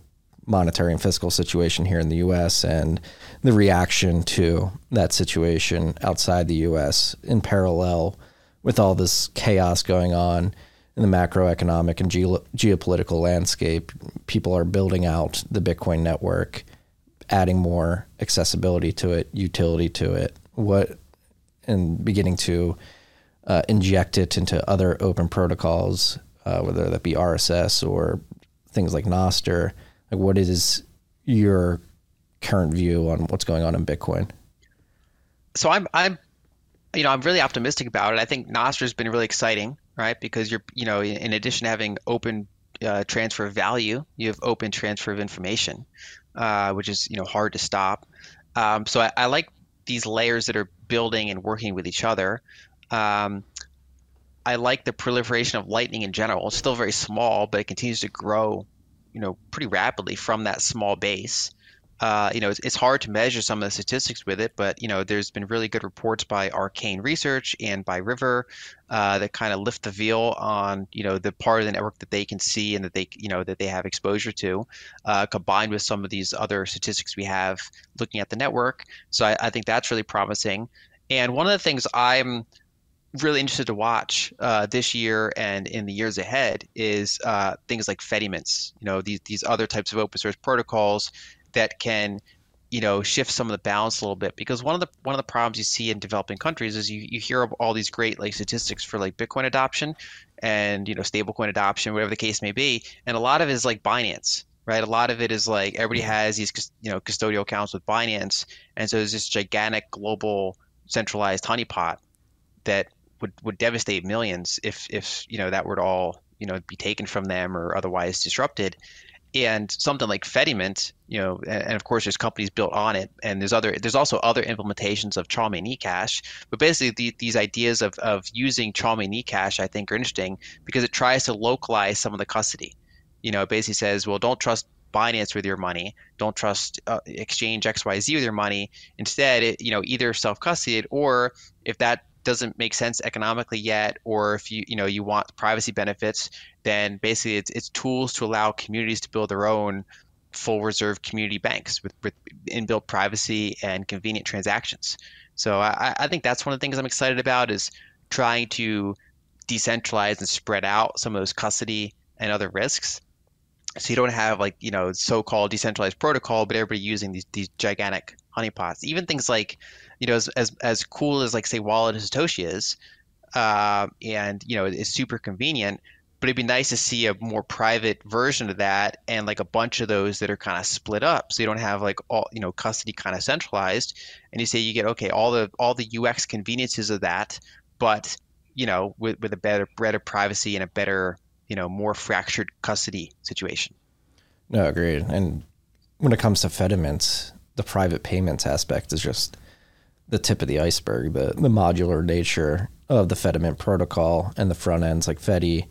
Speaker 1: monetary and fiscal situation here in the US and the reaction to that situation outside the US in parallel with all this chaos going on in the macroeconomic and ge- geopolitical landscape. People are building out the Bitcoin network adding more accessibility to it, utility to it, what, and beginning to uh, inject it into other open protocols, uh, whether that be RSS or things like Nostr. Like, what is your current view on what's going on in Bitcoin?
Speaker 2: So I'm I'm you know I'm really optimistic about it. I think Nostr has been really exciting, right? Because you're you know in addition to having open uh, transfer of value, you have open transfer of information, uh, which is you know hard to stop. Um, so I, I, like these layers that are building and working with each other. Um, I like the proliferation of Lightning in general. It's still very small, but it continues to grow, you know, pretty rapidly from that small base uh, you know, it's, it's, hard to measure some of the statistics with it, but you know, there's been really good reports by Arcane Research and by River uh, that kind of lift the veil on you know the part of the network that they can see and that they you know that they have exposure to, uh, combined with some of these other statistics we have looking at the network. So I, I think that's really promising. And one of the things I'm really interested to watch uh, this year and in the years ahead is uh, things like Fedimints. You know, these these other types of open source protocols that can you know shift some of the balance a little bit. Because one of the one of the problems you see in developing countries is you, you hear all these great like statistics for like bitcoin adoption and you know stablecoin adoption whatever the case may be. And a lot of it is like binance right? A lot of it is like everybody has these you know custodial accounts with binance. And so there's this gigantic global centralized honeypot that would would devastate millions if if you know that were to all you know be taken from them or otherwise disrupted and something like Fedimint, you know, and, of course there's companies built on it, and there's other there's also other implementations of Chaumian eCash. But basically, the, these ideas of of using Chaumian eCash, I think, are interesting because it tries to localize some of the custody. You know, it basically says, well, don't trust Binance with your money. Don't trust uh, Exchange XYZ with your money. Instead, it, you know, either self custodied or if that doesn't make sense economically yet, or if you you know you want privacy benefits, then basically it's, it's tools to allow communities to build their own full reserve community banks with, with inbuilt privacy and convenient transactions. So I, I think that's one of the things I'm excited about is trying to decentralize and spread out some of those custody and other risks. So you don't have like you know so-called decentralized protocol, but everybody using these these gigantic honeypots. Even things like you know as as, as cool as like say Wallet of Satoshi is, uh, and you know it's super convenient but it'd be nice to see a more private version of that and like a bunch of those that are kind of split up so you don't have like all you know custody kind of centralized and you say you get okay all the all the ux conveniences of that but you know with, with a better better privacy and a better you know more fractured custody situation.
Speaker 1: No agreed and when it comes to Fedimints the private payments aspect is just the tip of the iceberg the, the modular nature of the Fedimint protocol and the front ends like Fedi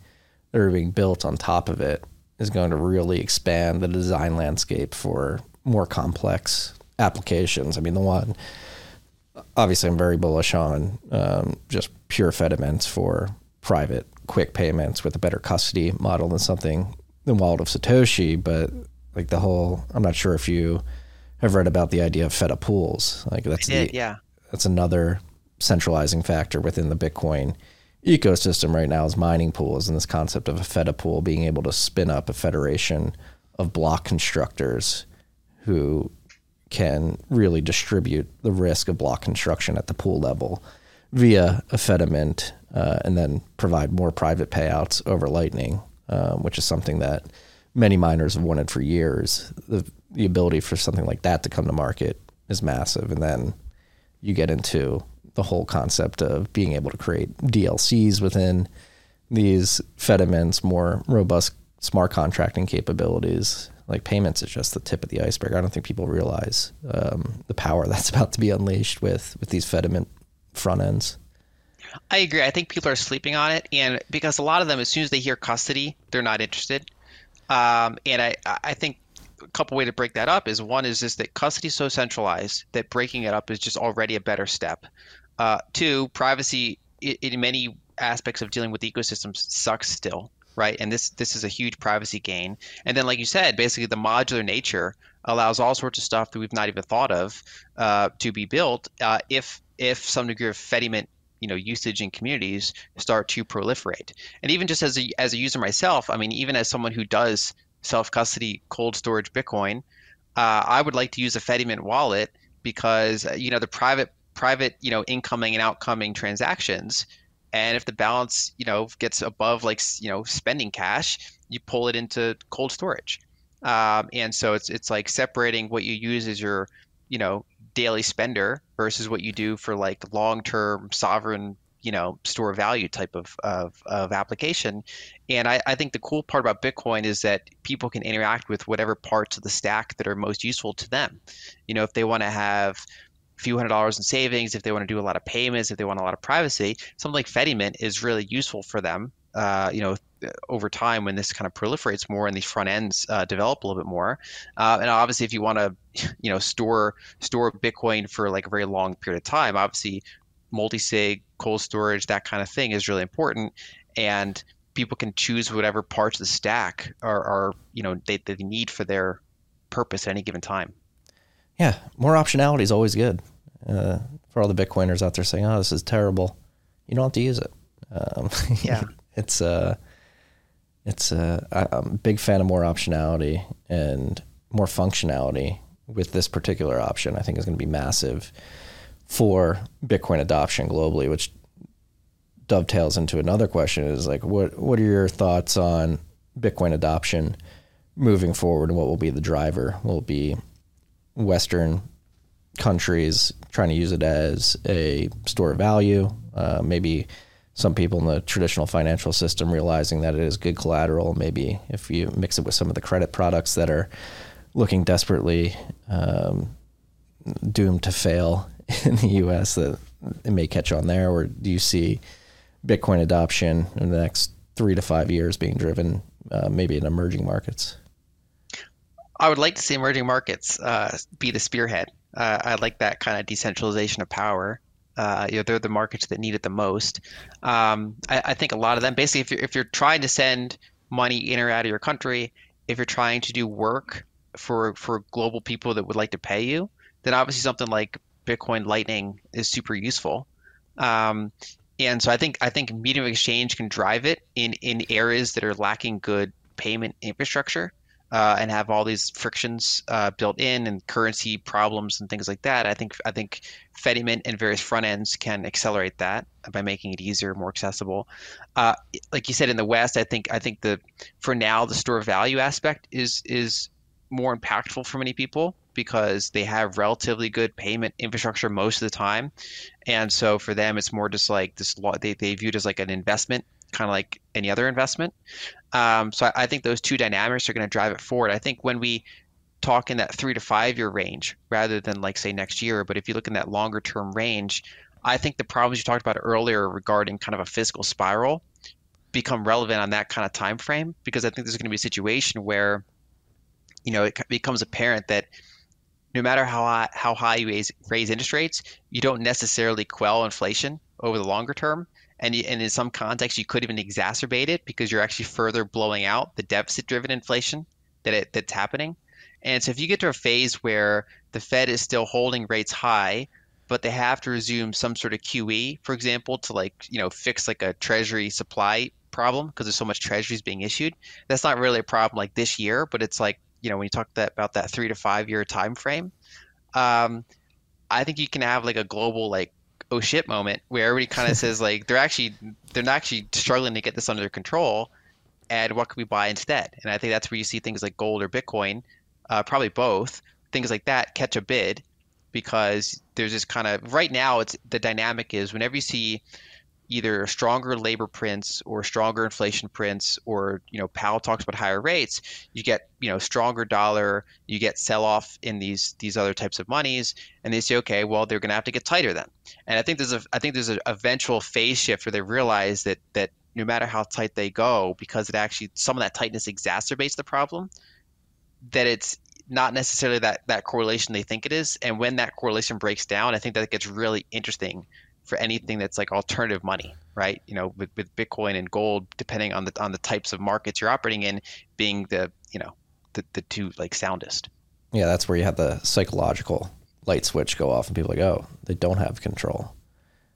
Speaker 1: that are being built on top of it is going to really expand the design landscape for more complex applications. I mean, the one obviously I'm very bullish on um, just pure Fedimints for private quick payments with a better custody model than something than Wallet of Satoshi, but like the whole I'm not sure if you have read about the idea of Feda pools. Like that's
Speaker 2: did,
Speaker 1: the,
Speaker 2: yeah.
Speaker 1: That's another centralizing factor within the Bitcoin ecosystem right now is mining pools and this concept of a feda pool being able to spin up a federation of block constructors who can really distribute the risk of block construction at the pool level via a Fedimint uh, and then provide more private payouts over Lightning, uh, which is something that many miners have wanted for years. The, the ability for something like that to come to market is massive. And then you get into the whole concept of being able to create DLCs within these Fedimints, more robust smart contracting capabilities. Like payments is just the tip of the iceberg. I don't think people realize um, the power that's about to be unleashed with with these Fedimint front ends.
Speaker 2: I agree. I think people are sleeping on it, and because a lot of them, as soon as they hear custody, they're not interested. Um, and I, I think couple way to break that up is one is just that custody is so centralized that breaking it up is just already a better step. Uh, two, privacy in, many aspects of dealing with ecosystems sucks still, right? And this this is a huge privacy gain. And then, like you said, basically the modular nature allows all sorts of stuff that we've not even thought of uh, to be built uh, if if some degree of Fedimint you know usage in communities start to proliferate. And even just as a as a user myself, I mean, even as someone who does self custody cold storage Bitcoin, uh, I would like to use a Fedimint wallet because uh, you know the private private you know incoming and outcoming transactions, and if the balance you know gets above like you know spending cash, you pull it into cold storage, um, and so it's it's like separating what you use as your you know daily spender versus what you do for like long term sovereign you know store value type of of, of application. And I, I think the cool part about bitcoin is that people can interact with whatever parts of the stack that are most useful to them. You know if they want to have a few hundred dollars in savings if they want to do a lot of payments if they want a lot of privacy something like fedimint is really useful for them uh, you know over time when this kind of proliferates more and these front ends uh, develop a little bit more. Uh, and obviously if you want to you know store store bitcoin for like a very long period of time obviously multi-sig, cold storage, that kind of thing is really important. And people can choose whatever parts of the stack are, are you know, they, they need for their purpose at any given time.
Speaker 1: Yeah, more optionality is always good. Uh, for all the Bitcoiners out there saying, "Oh, this is terrible," you don't have to use it. Um,
Speaker 2: yeah,
Speaker 1: it's uh, it's uh, I'm a big fan of more optionality and more functionality with this particular option. I think is going to be massive for Bitcoin adoption globally, which dovetails into another question is like what what are your thoughts on Bitcoin adoption moving forward and what will be the driver? Will it be Western countries trying to use it as a store of value? Uh, maybe some people in the traditional financial system realizing that it is good collateral. Maybe if you mix it with some of the credit products that are looking desperately um, doomed to fail in the U.S. that it may catch on there, or do you see Bitcoin adoption in the next three to five years being driven uh, maybe in emerging markets?
Speaker 2: I would like to see emerging markets uh, be the spearhead. Uh, I like that kind of decentralization of power. Uh, you know, they're the markets that need it the most. Um, I, I, think a lot of them, basically, if you're if you're trying to send money in or out of your country, if you're trying to do work for for global people that would like to pay you, then obviously something like Bitcoin Lightning is super useful. Um, and so I think I think medium exchange can drive it in in areas that are lacking good payment infrastructure uh, and have all these frictions uh, built in and currency problems and things like that. I think I think Fedimint and various front ends can accelerate that by making it easier, more accessible. Uh, like you said in the West, I think I think the for now the store value aspect is is more impactful for many people because they have relatively good payment infrastructure most of the time. And so for them, it's more just like this, they, they view it as like an investment, kind of like any other investment. Um, so I, I, think those two dynamics are going to drive it forward. I think when we talk in that three to five year range rather than like say next year, but if you look in that longer term range, I think the problems you talked about earlier regarding kind of a fiscal spiral become relevant on that kind of time frame because I think there's going to be a situation where you know it becomes apparent that no matter how high, how high you raise, raise interest rates, you don't necessarily quell inflation over the longer term. And, you, and in some contexts, you could even exacerbate it because you're actually further blowing out the deficit-driven inflation that it, that's happening. And so if you get to a phase where the Fed is still holding rates high, but they have to resume some sort of QE, for example, to like you know fix like a Treasury supply problem because there's so much Treasuries being issued. That's not really a problem like this year, but it's like you know when you talk that about that three to five year time frame um, i think you can have like a global like oh shit moment where everybody kind of says like they're actually they're not actually struggling to get this under control and what can we buy instead? And i think that's where you see things like gold or bitcoin uh, probably both things like that catch a bid because there's this kind of right now it's the dynamic is whenever you see either stronger labor prints or stronger inflation prints or you know Powell talks about higher rates, you get you know stronger dollar, you get sell off in these these other types of monies, and they say okay, well they're going to have to get tighter then. And I think there's a I think there's an eventual phase shift where they realize that that no matter how tight they go, because it actually some of that tightness exacerbates the problem, that it's not necessarily that that correlation they think it is. And when that correlation breaks down, I think that gets really interesting for anything that's like alternative money, right? You know, with, with Bitcoin and gold, depending on the on the types of markets you're operating in, being the you know the, the two like soundest.
Speaker 1: Yeah, that's where you have the psychological light switch go off, and people are like, oh, they don't have control.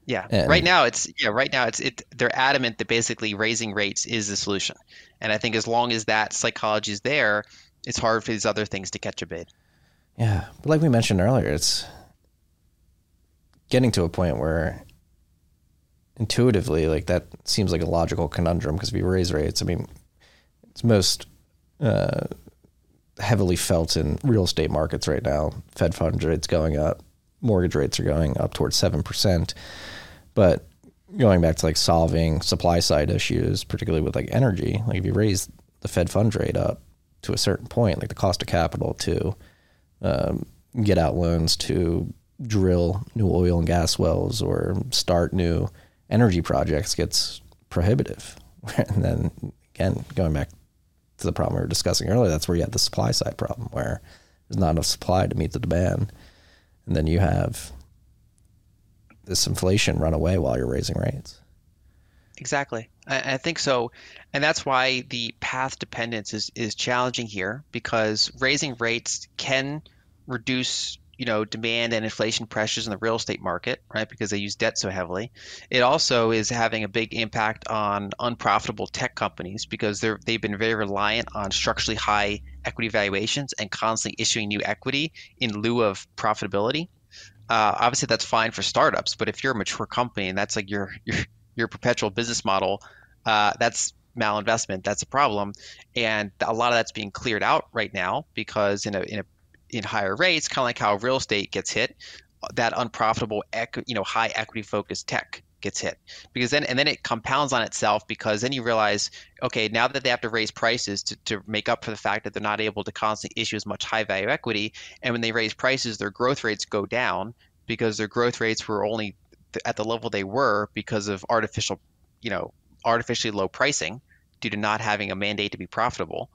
Speaker 2: Yeah, and, right now it's yeah, right now it's it. They're adamant that basically raising rates is the solution, and I think as long as that psychology is there, it's hard for these other things to catch a bid.
Speaker 1: Yeah, but like we mentioned earlier, it's getting to a point where intuitively, like that seems like a logical conundrum because if you raise rates, I mean, it's most uh, heavily felt in real estate markets right now. Fed fund rates going up, mortgage rates are going up towards seven percent, but going back to like solving supply side issues, particularly with like energy, like if you raise the Fed fund rate up to a certain point, like the cost of capital to um, get out loans to drill new oil and gas wells or start new energy projects gets prohibitive. and then again, going back to the problem we were discussing earlier, that's where you have the supply side problem where there's not enough supply to meet the demand. And then you have this inflation run away while you're raising rates.
Speaker 2: Exactly. I, I, think so. And that's why the path dependence is, is challenging here because raising rates can reduce you know demand and inflation pressures in the real estate market right because they use debt so heavily. It also is having a big impact on unprofitable tech companies because they're they've been very reliant on structurally high equity valuations and constantly issuing new equity in lieu of profitability. Uh, obviously that's fine for startups but if you're a mature company and that's like your your your perpetual business model uh, that's malinvestment that's a problem. And a lot of that's being cleared out right now because in a in a in higher rates, kind of like how real estate gets hit, that unprofitable, you know, high equity focused tech gets hit. Because then and then it compounds on itself because then you realize okay now that they have to raise prices to, to make up for the fact that they're not able to constantly issue as much high value equity and when they raise prices their growth rates go down because their growth rates were only at the level they were because of artificial you know artificially low pricing due to not having a mandate to be profitable.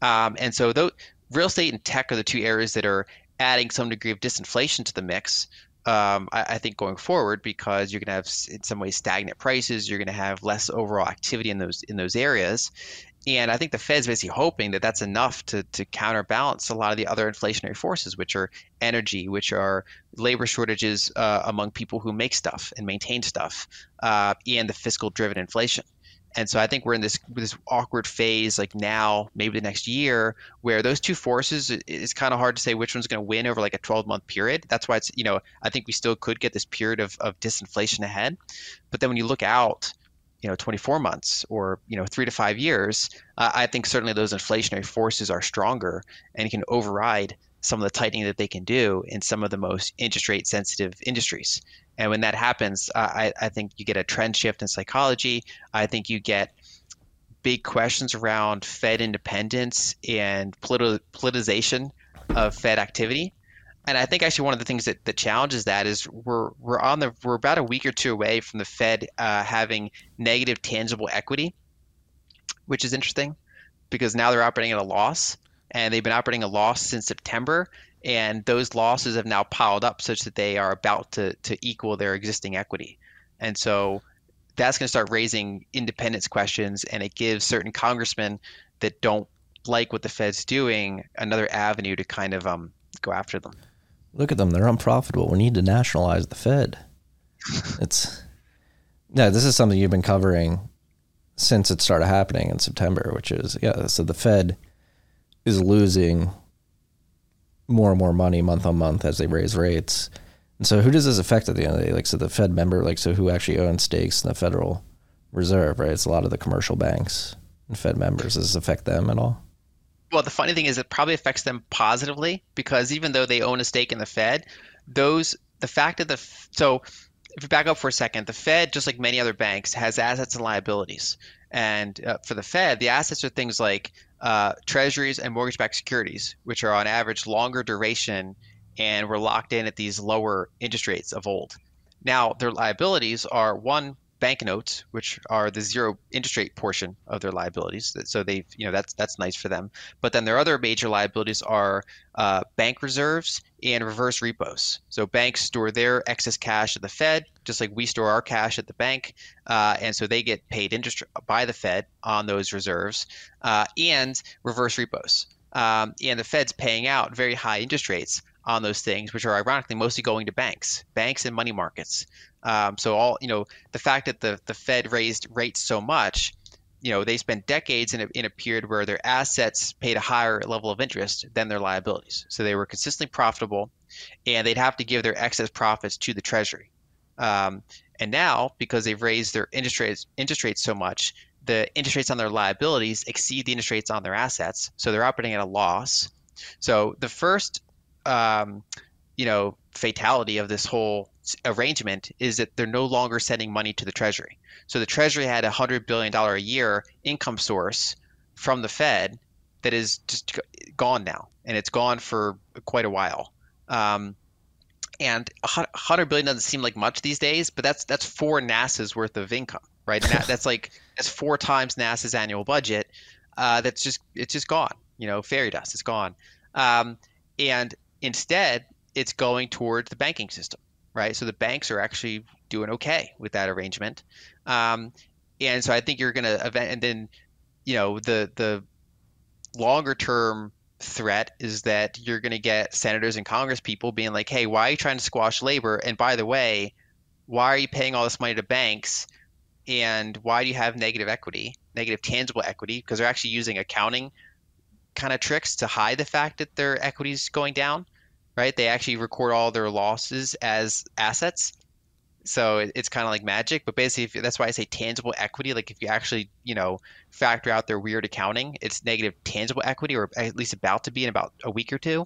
Speaker 2: Um, and so those real estate and tech are the two areas that are adding some degree of disinflation to the mix. Um, I, I, think going forward because you're going to have in some ways stagnant prices. You're going to have less overall activity in those in those areas, and I think the Fed's basically hoping that that's enough to to counterbalance a lot of the other inflationary forces, which are energy, which are labor shortages uh, among people who make stuff and maintain stuff, uh, and the fiscal driven inflation. And so I think we're in this this awkward phase, like now, maybe the next year, where those two forces—it's kind of hard to say which one's going to win over like a 12 month period. That's why it's you know I think we still could get this period of of disinflation ahead, but then when you look out, you know 24 months or you know three to five years, uh, I think certainly those inflationary forces are stronger and can override some of the tightening that they can do in some of the most interest rate sensitive industries. And when that happens, uh, I, I think you get a trend shift in psychology. I think you get big questions around Fed independence and politi- politicization of Fed activity. And I think actually one of the things that, that challenges that is we're we're on the we're about a week or two away from the Fed uh, having negative tangible equity, which is interesting because now they're operating at a loss and they've been operating a loss since September and those losses have now piled up such that they are about to to equal their existing equity, and so that's going to start raising independence questions, and it gives certain congressmen that don't like what the Fed's doing another avenue to kind of um, go after them.
Speaker 1: Look at them; they're unprofitable. We need to nationalize the Fed. it's no, this is something you've been covering since it started happening in September, which is yeah. So the Fed is losing more and more money month on month as they raise rates. And so, who does this affect at the end of the day? Like, so the Fed member, like, so who actually owns stakes in the Federal Reserve, right? It's a lot of the commercial banks and Fed members. Does this affect them at all?
Speaker 2: Well, the funny thing is, it probably affects them positively because even though they own a stake in the Fed, those the fact that the so if you back up for a second, the Fed, just like many other banks, has assets and liabilities. And uh, for the Fed, the assets are things like uh, treasuries and mortgage backed securities, which are on average longer duration and were locked in at these lower interest rates of old. Now, their liabilities are one, banknotes, which are the zero interest rate portion of their liabilities. So they, you know, that's that's nice for them. But then their other major liabilities are uh, bank reserves and reverse repos. So banks store their excess cash at the Fed, just like we store our cash at the bank, uh, and so they get paid interest by the Fed on those reserves uh, and reverse repos. Um, and the Fed's paying out very high interest rates on those things, which are ironically mostly going to banks, banks and money markets. Um, so all you know, the fact that the the Fed raised rates so much you know they spent decades in a, in a period where their assets paid a higher level of interest than their liabilities. So they were consistently profitable, and they'd have to give their excess profits to the Treasury. Um, and now, because they've raised their interest rates interest rates so much, the interest rates on their liabilities exceed the interest rates on their assets, so they're operating at a loss. So the first, um, you know, fatality of this whole arrangement is that they're no longer sending money to the Treasury. So the Treasury had a hundred billion dollar a year income source from the Fed that is just gone now, and it's gone for quite a while. Um, and hundred billion doesn't seem like much these days, but that's that's four NASA's worth of income, right? That's like that's four times NASA's annual budget. Uh, that's just it's just gone. You know, fairy dust. It's gone. Um, and instead, it's going towards the banking system, right? So the banks are actually doing okay with that arrangement. Um, and so I think you're going to event, and then, you know, the the longer term threat is that you're going to get senators and Congress people being like, "Hey, why are you trying to squash labor? And by the way, why are you paying all this money to banks? And why do you have negative equity, negative tangible equity? Because they're actually using accounting kind of tricks to hide the fact that their equity is going down, right? They actually record all their losses as assets. So it's kind of like magic, but basically that's why I say tangible equity. Like if you actually, you know, factor out their weird accounting, it's negative tangible equity, or at least about to be in about a week or two.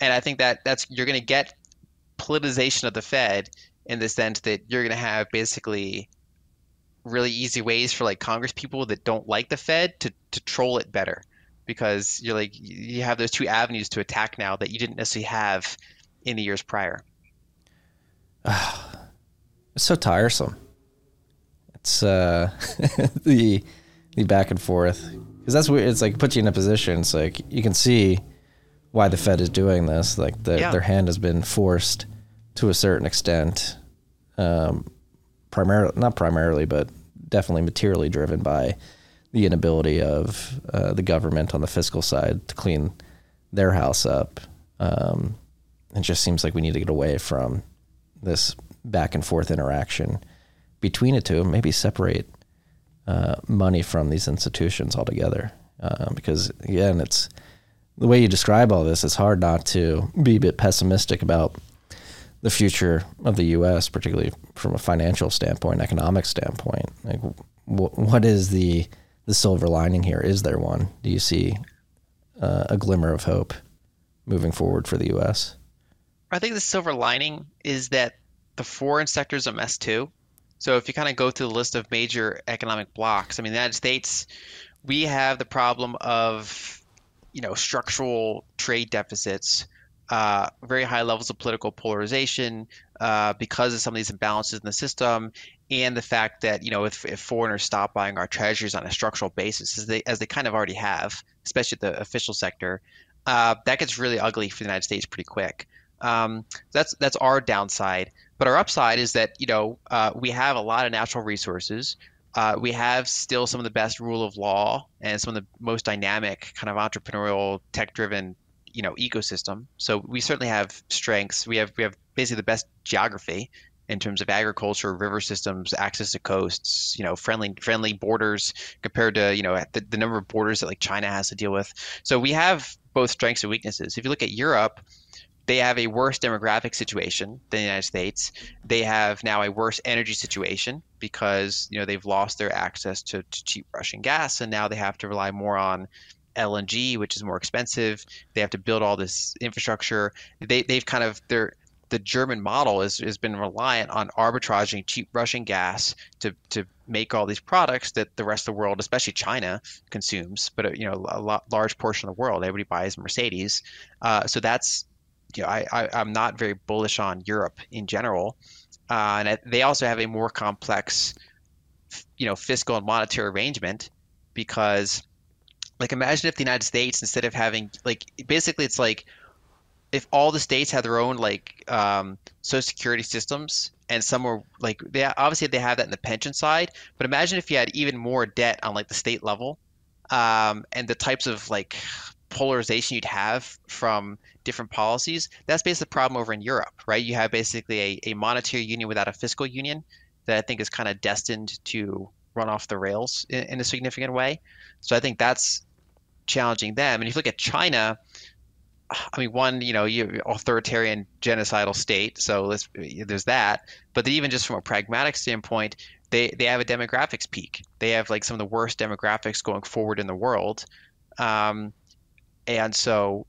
Speaker 2: And I think that that's you're going to get politicization of the Fed in the sense that you're going to have basically really easy ways for like Congress people that don't like the Fed to to troll it better because you're like you have those two avenues to attack now that you didn't necessarily have in the years prior.
Speaker 1: it's so tiresome. It's uh, the the back and forth because that's weird. It's like put you in a position. It's like you can see why the Fed is doing this. Like the, yeah. their hand has been forced to a certain extent, um, primarily not primarily, but definitely materially driven by the inability of uh, the government on the fiscal side to clean their house up. Um, it just seems like we need to get away from this back and forth interaction between the two, maybe separate uh, money from these institutions altogether. Uh, because again, it's the way you describe all this. It's hard not to be a bit pessimistic about the future of the U.S., particularly from a financial standpoint, economic standpoint. Like, wh- what is the the silver lining here? Is there one? Do you see uh, a glimmer of hope moving forward for the U.S.?
Speaker 2: I think the silver lining is that the foreign sector is a mess too. So if you kind of go through the list of major economic blocks, I mean, the United States, we have the problem of, you know, structural trade deficits, uh, very high levels of political polarization uh, because of some of these imbalances in the system, and the fact that you know if, if foreigners stop buying our treasuries on a structural basis as they as they kind of already have especially the official sector uh, that gets really ugly for the united states pretty quick. Um, that's that's our downside. But our upside is that you know uh, we have a lot of natural resources. Uh, we have still some of the best rule of law and some of the most dynamic kind of entrepreneurial tech driven you know ecosystem. So we certainly have strengths. We have we have basically the best geography in terms of agriculture, river systems, access to coasts, you know, friendly friendly borders compared to you know the, the number of borders that like China has to deal with. So we have both strengths and weaknesses. If you look at Europe, they have a worse demographic situation than the United States. They have now a worse energy situation because you know they've lost their access to, to cheap Russian gas, and now they have to rely more on LNG, which is more expensive. They have to build all this infrastructure. They they've kind of they're the German model is, has been reliant on arbitraging cheap Russian gas to, to make all these products that the rest of the world, especially China, consumes. But you know, a lot, large portion of the world, everybody buys Mercedes. Uh, so that's you know, I, I am not very bullish on Europe in general, uh, and they also have a more complex, you know, fiscal and monetary arrangement because, like, imagine if the United States instead of having like basically it's like if all the states had their own like um, social security systems and some were like they obviously they have that in the pension side but imagine if you had even more debt on like the state level um, and the types of like polarization you'd have from different policies that's basically the problem over in europe right you have basically a, a monetary union without a fiscal union that i think is kind of destined to run off the rails in, in a significant way. So I think that's challenging them. And if you look at China, I mean, one, you know, you authoritarian genocidal state, so there's that. But even just from a pragmatic standpoint, they they have a demographics peak. They have like some of the worst demographics going forward in the world, um, and so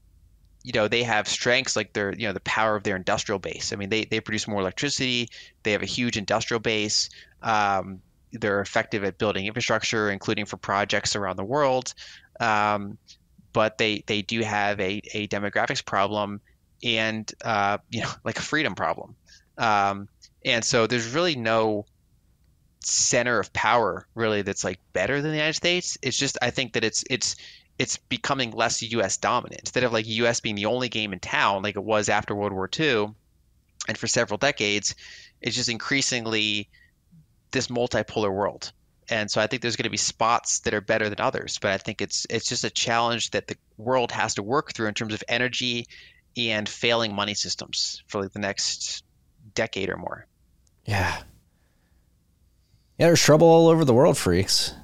Speaker 2: you know they have strengths like their you know the power of their industrial base. I mean, they they produce more electricity. They have a huge industrial base. Um, they're effective at building infrastructure, including for projects around the world. Um, but they they do have a, a demographics problem and uh, you know like a freedom problem. Um, and so there's really no center of power really that's like better than the United States. It's just I think that it's it's it's becoming less U.S. dominant instead of like U.S. being the only game in town like it was after World War II, and for several decades, it's just increasingly this multipolar world. And so I think there's going to be spots that are better than others, but I think it's it's just a challenge that the world has to work through in terms of energy and failing money systems for like the next decade or more.
Speaker 1: Yeah, yeah, there's trouble all over the world, freaks.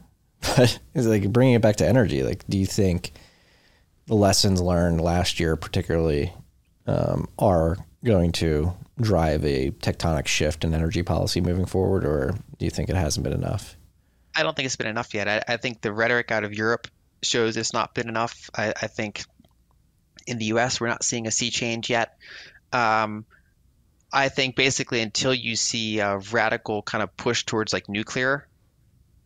Speaker 1: But it's like bringing it back to energy. Like, do you think the lessons learned last year, particularly, um, are going to drive a tectonic shift in energy policy moving forward, or do you think it hasn't been enough?
Speaker 2: I don't think it's been enough yet. I, I think the rhetoric out of Europe shows it's not been enough. I, I think in the U.S. we're not seeing a sea change yet. Um, I think basically until you see a radical kind of push towards like nuclear,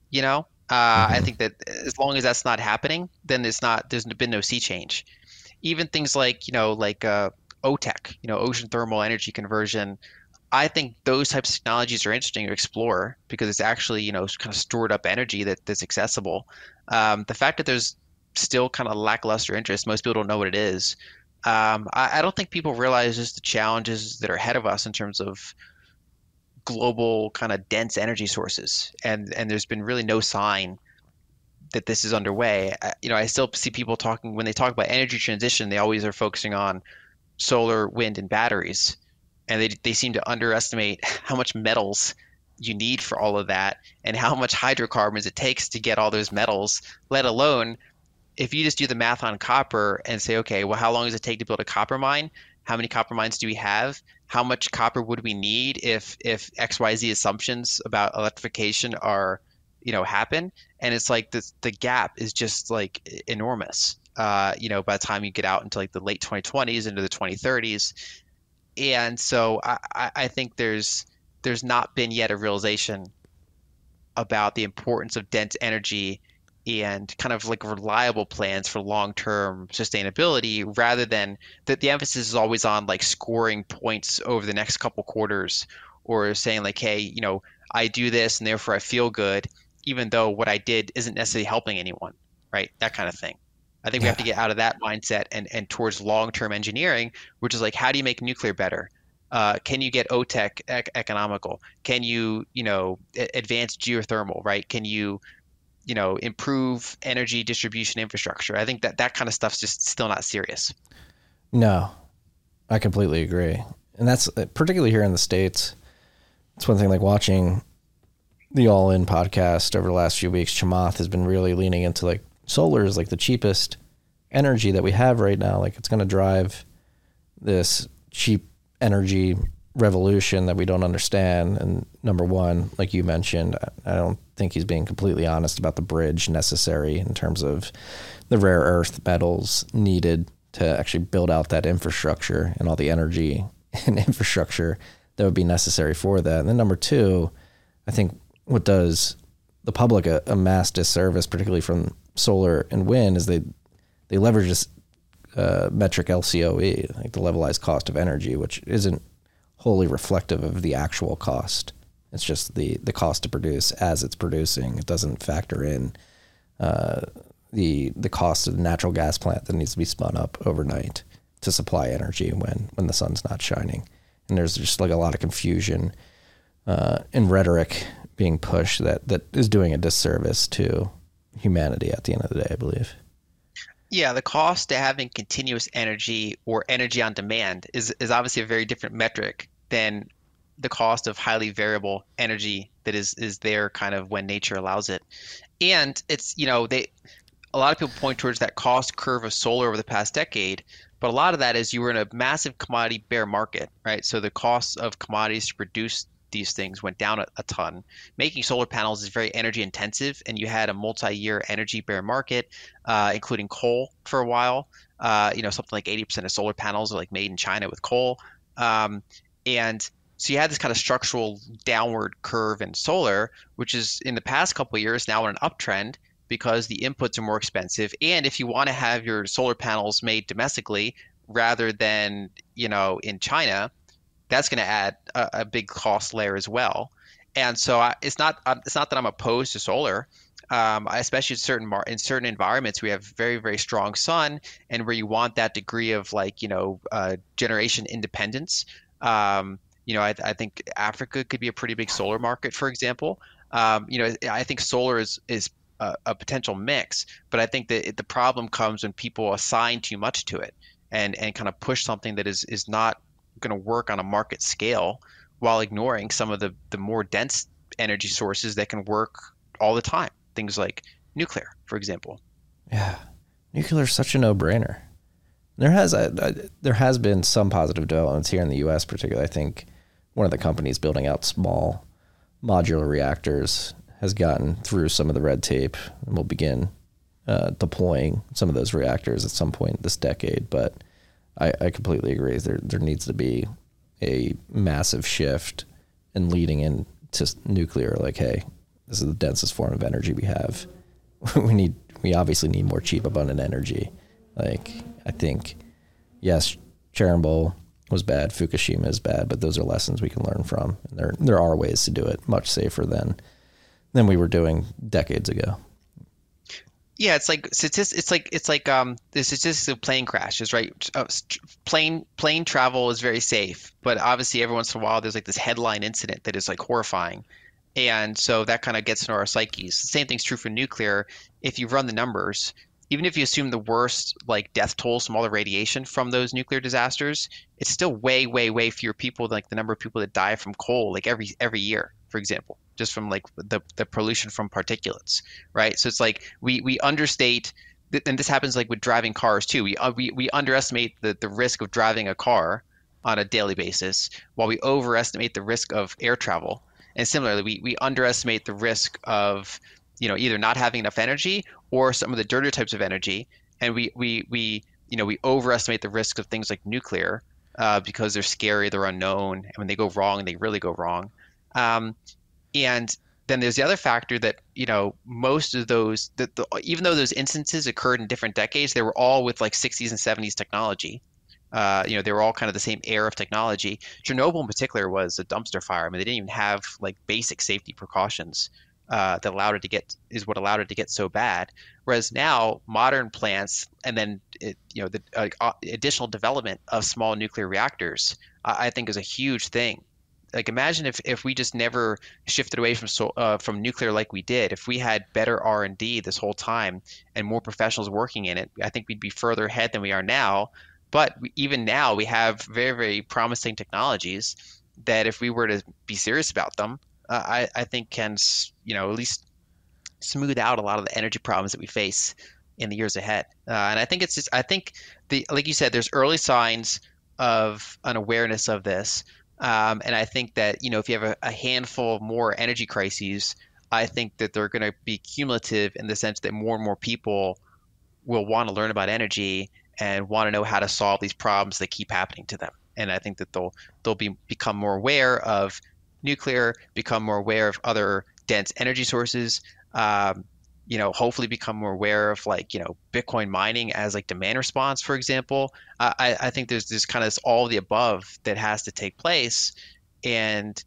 Speaker 2: you know, uh, mm-hmm. I think that as long as that's not happening, then it's not. There's been no sea change. Even things like you know, like uh, OTEC, you know, ocean thermal energy conversion. I think those types of technologies are interesting to explore because it's actually you know kind of stored up energy that, that's accessible. Um, the fact that there's still kind of lackluster interest, most people don't know what it is um, I, I, don't think people realize just the challenges that are ahead of us in terms of global kind of dense energy sources, and and there's been really no sign that this is underway. I, you know, I still see people talking when they talk about energy transition, they always are focusing on solar, wind, and batteries, and they they seem to underestimate how much metals you need for all of that and how much hydrocarbons it takes to get all those metals, let alone if you just do the math on copper and say, okay, well, how long does it take to build a copper mine? How many copper mines do we have? How much copper would we need if if X Y Z assumptions about electrification are, you know, happen? And it's like the the gap is just like enormous. Uh, you know, by the time you get out into like the late 2020s into the 2030s, and so I, I think there's there's not been yet a realization about the importance of dense energy and kind of like reliable plans for long-term sustainability rather than that the emphasis is always on like scoring points over the next couple quarters or saying like hey you know i do this and therefore i feel good even though what i did isn't necessarily helping anyone right? That kind of thing i think yeah. we have to get out of that mindset and and towards long-term engineering which is like how do you make nuclear better uh, can you get OTEC ec- economical? Can you, you know, advance geothermal, right? Can you you know improve energy distribution infrastructure. I think that that kind of stuff's just still not serious.
Speaker 1: No, I completely agree, and that's uh, particularly here in the states. It's one thing like watching the All In podcast over the last few weeks. Chamath has been really leaning into like solar is like the cheapest energy that we have right now. Like it's going to drive this cheap energy revolution that we don't understand. And number one, like you mentioned, I don't think he's being completely honest about the bridge necessary in terms of the rare earth metals needed to actually build out that infrastructure and all the energy and infrastructure that would be necessary for that. And then number two, I think what does the public a, a mass disservice, particularly from solar and wind, is they they leverage this uh, metric LCOE, like the levelized cost of energy, which isn't wholly reflective of the actual cost. It's just the the cost to produce as it's producing. It doesn't factor in uh, the the cost of the natural gas plant that needs to be spun up overnight to supply energy when when the sun's not shining. And there's just like a lot of confusion uh, and rhetoric being pushed that that is doing a disservice to humanity at the end of the day. I believe.
Speaker 2: Yeah, the cost to having continuous energy or energy on demand is, is obviously a very different metric than the cost of highly variable energy that is is there kind of when nature allows it. And it's you know they a lot of people point towards that cost curve of solar over the past decade, but a lot of that is you were in a massive commodity bear market, right? So the costs of commodities to produce these things went down a, a, ton. Making solar panels is very energy intensive, and you had a multi-year energy bear market, uh, including coal for a while. Uh, you know, something like 80% of solar panels are like made in China with coal, um, and so you had this kind of structural downward curve in solar, which is in the past couple years now in an uptrend because the inputs are more expensive. And if you want to have your solar panels made domestically rather than you know in China, that's going to add a, a, big cost layer as well. And so I, it's not it's not that I'm opposed to solar. Um, especially in certain mar- in certain environments, we have very very strong sun, and where you want that degree of like you know uh, generation independence. Um, you know, I, I, think Africa could be a pretty big solar market, for example. Um, you know, I think solar is is a, a, potential mix, but I think that the problem comes when people assign too much to it and and kind of push something that is is not going to work on a market scale while ignoring some of the the more dense energy sources that can work all the time. Things like nuclear, for example.
Speaker 1: Yeah, nuclear is such a no brainer. There has there has been some positive developments here in the U.S. Particularly, I think one of the companies building out small modular reactors has gotten through some of the red tape and will begin uh, deploying some of those reactors at some point this decade. But I, I completely agree. There there needs to be a massive shift in leading into nuclear. Like, hey, this is the densest form of energy we have. we need we obviously need more cheap, abundant energy. Like, I think, yes, Chernobyl was bad, Fukushima is bad, but those are lessons we can learn from. And there there are ways to do it much safer than than we were doing decades ago.
Speaker 2: Yeah, it's like it's like it's like um the statistics of plane crashes, right? Uh, plane plane travel is very safe, but obviously every once in a while there's like this headline incident that is like horrifying, and so that kind of gets into our psyches. The same thing's true for nuclear. If you run the numbers, even if you assume the worst like death tolls from all the radiation from those nuclear disasters, it's still way, way, way fewer people than like the number of people that die from coal like every every year, for example, just from like the, the pollution from particulates, right? So it's like we we understate and this happens like with driving cars too. We, uh, we, we underestimate the, the risk of driving a car on a daily basis while we overestimate the risk of air travel. And similarly, we, we underestimate the risk of you know either not having enough energy or some of the dirtier types of energy and we we we you know we overestimate the risk of things like nuclear uh, because they're scary they're unknown and when they go wrong they really go wrong um, and then there's the other factor that you know most of those that the, even though those instances occurred in different decades they were all with like 60s and 70s technology uh, you know they were all kind of the same era of technology chernobyl in particular was a dumpster fire i mean they didn't even have like basic safety precautions uh, that allowed it to get is what allowed it to get so bad. Whereas now, modern plants and then it, you know the uh, additional development of small nuclear reactors, I think is a huge thing. Like imagine if, if we just never shifted away from so, uh, from nuclear like we did. If we had better R and D this whole time and more professionals working in it, I think we'd be further ahead than we are now. But even now, we have very very promising technologies that if we were to be serious about them, uh, I, I think can you know at least smooth out a lot of the energy problems that we face in the years ahead. Uh, and I think it's just I think the like you said, there's early signs of an awareness of this. Um, and I think that you know if you have a, a handful more energy crises, I think that they're going to be cumulative in the sense that more and more people will want to learn about energy and want to know how to solve these problems that keep happening to them. And I think that they'll they'll be become more aware of nuclear, become more aware of other dense energy sources. Um, you know, hopefully become more aware of like you know Bitcoin mining as like demand response, for example. I, I think there's this kind of all the above that has to take place, and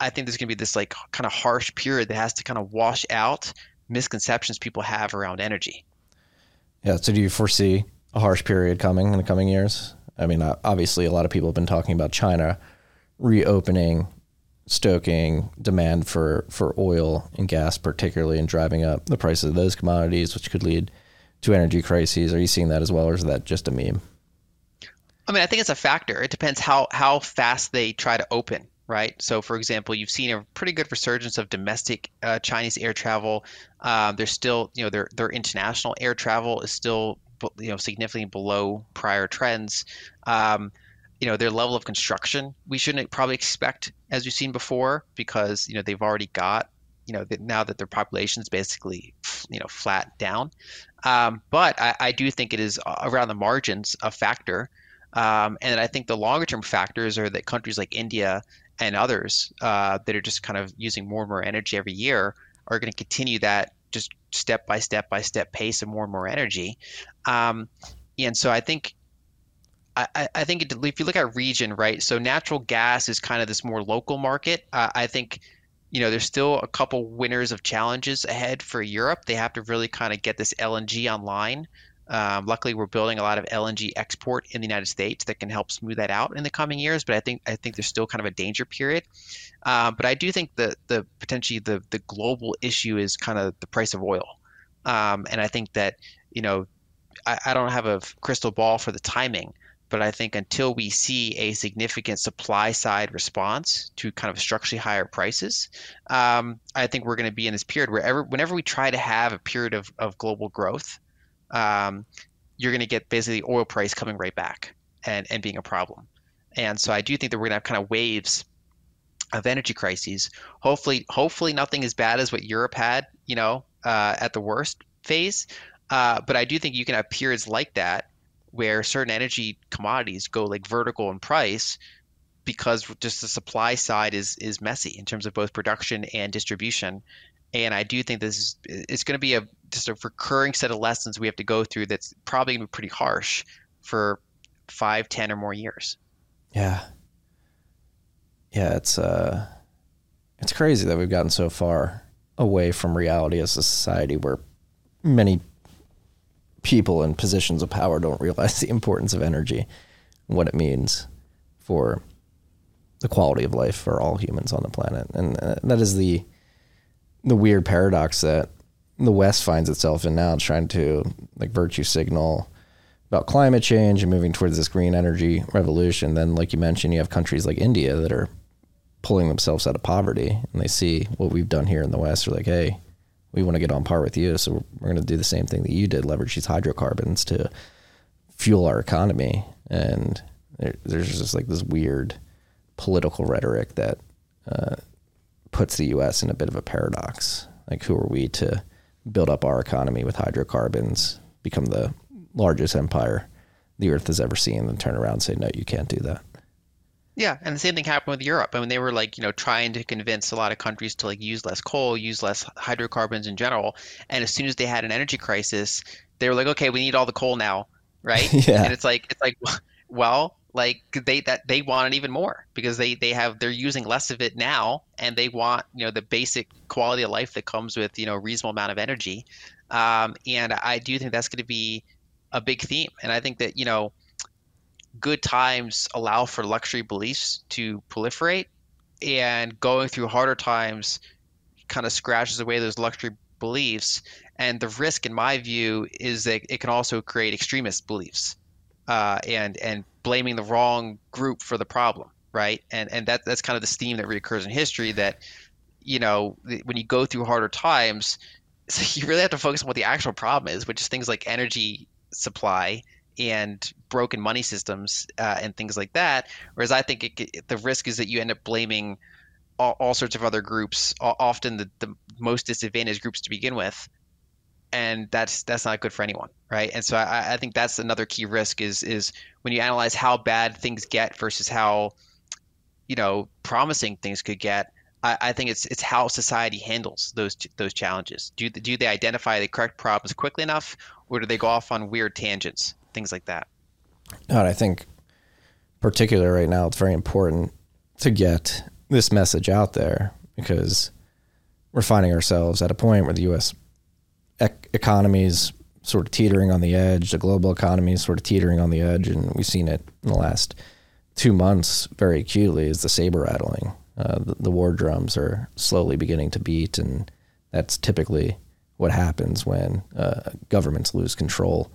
Speaker 2: I think there's going to be this like kind of harsh period that has to kind of wash out misconceptions people have around energy.
Speaker 1: Yeah. So do you foresee a harsh period coming in the coming years? I mean, obviously, a lot of people have been talking about China reopening stoking demand for, for oil and gas, particularly, and driving up the prices of those commodities, which could lead to energy crises. Are you seeing that as well, or is that just a meme?
Speaker 2: I mean, I think it's a factor. It depends how how fast they try to open, right? So, for example, you've seen a pretty good resurgence of domestic uh, Chinese air travel. Um, there's still, you know, their their international air travel is still, you know, significantly below prior trends. Um, you know, their level of construction we shouldn't probably expect as we've seen before because you know they've already got you know now that their population is basically you know flat down. Um, but I, I do think it is around the margins a factor. Um, and I think the longer term factors are that countries like India and others uh, that are just kind of using more and more energy every year are going to continue that just step by step by step pace of more and more energy. Um, and so I think I, I, think it, if you look at region, right? So natural gas is kind of this more local market. Uh, I think you know, there's still a couple winners of challenges ahead for Europe. They have to really kind of get this LNG online. Um, luckily, we're building a lot of LNG export in the United States that can help smooth that out in the coming years. But I think I think there's still kind of a danger period. Uh, but I do think that the potentially the the global issue is kind of the price of oil, um, and I think that you know I, I don't have a crystal ball for the timing, but I think until we see a significant supply side response to kind of structurally higher prices, um, I think we're going to be in this period where whenever we try to have a period of, of global growth, um, you're going to get basically oil price coming right back and, and being a problem. And so I do think that we're going to have kind of waves of energy crises. Hopefully, hopefully nothing as bad as what Europe had, you know, uh, at the worst phase. Uh, but I do think you can have periods like that where certain energy commodities go like vertical in price because just the supply side is is messy in terms of both production and distribution. And I do think this is it's going to be a just a recurring set of lessons we have to go through that's probably going to be pretty harsh for five, ten, or more years.
Speaker 1: Yeah. Yeah, it's uh it's crazy that we've gotten so far away from reality as a society where many people in positions of power don't realize the importance of energy, what it means for the quality of life for all humans on the planet, and uh, that is the the weird paradox that the West finds itself in now, trying to like virtue signal about climate change and moving towards this green energy revolution. Then, like you mentioned, you have countries like India that are pulling themselves out of poverty, and they see what we've done here in the West. They're like, hey, we want to get on par with you. So we're going to do the same thing that you did, leverage these hydrocarbons to fuel our economy. And there, there's just like this weird political rhetoric that uh, puts the U.S. in a bit of a paradox. Like, who are we to build up our economy with hydrocarbons, become the largest empire the earth has ever seen, and turn around and say, no, you can't do that?
Speaker 2: Yeah, and the same thing happened with Europe. I mean, they were like, you know, trying to convince a lot of countries to like use less coal, use less hydrocarbons in general. And as soon as they had an energy crisis, they were like, okay, we need all the coal now, right?
Speaker 1: yeah.
Speaker 2: And it's like, it's like, well, like they that they want it even more because they they have they're using less of it now, and they want you know the basic quality of life that comes with you know a reasonable amount of energy. Um, and I do think that's going to be a big theme. And I think that you know good times allow for luxury beliefs to proliferate, and going through harder times kind of scratches away those luxury beliefs. And the risk, in my view, is that it can also create extremist beliefs, uh, and and blaming the wrong group for the problem, right? And and that that's kind of the theme that reoccurs in history. That you know when you go through harder times, you really have to focus on what the actual problem is, which is things like energy supply and broken money systems uh, and things like that. Whereas I think it, the risk is that you end up blaming all, all sorts of other groups, often the, the most disadvantaged groups to begin with, and that's that's not good for anyone, right? And so I, I think that's another key risk is is when you analyze how bad things get versus how you know promising things could get. I, I think it's it's how society handles those those challenges. Do do they identify the correct problems quickly enough, or do they go off on weird tangents? things like that.
Speaker 1: And I think, particularly right now, it's very important to get this message out there because we're finding ourselves at a point where the U.S. Ec- economy is sort of teetering on the edge, the global economy is sort of teetering on the edge, and we've seen it in the last two months very acutely. Is the saber rattling? Uh, the, the war drums are slowly beginning to beat, and that's typically what happens when uh, governments lose control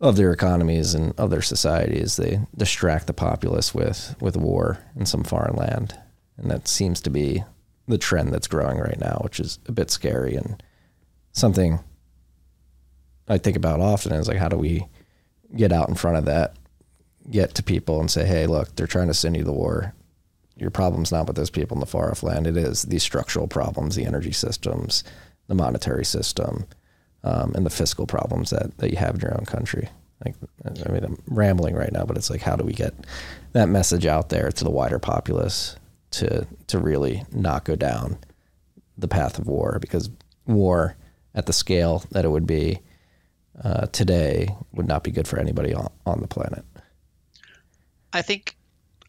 Speaker 1: of their economies and of their societies. They distract the populace with with war in some foreign land, And that seems to be the trend that's growing right now, which is a bit scary and something I think about often is like, how do we get out in front of that, get to people and say, hey, look, they're trying to send you the war. Your problem's not with those people in the far off land. It is these structural problems, the energy systems, the monetary system, um, and the fiscal problems that, that you have in your own country. Like, I mean, I'm rambling right now, but it's like, how do we get that message out there to the wider populace to to really not go down the path of war? Because war at the scale that it would be uh, today would not be good for anybody on, on the planet.
Speaker 2: I think,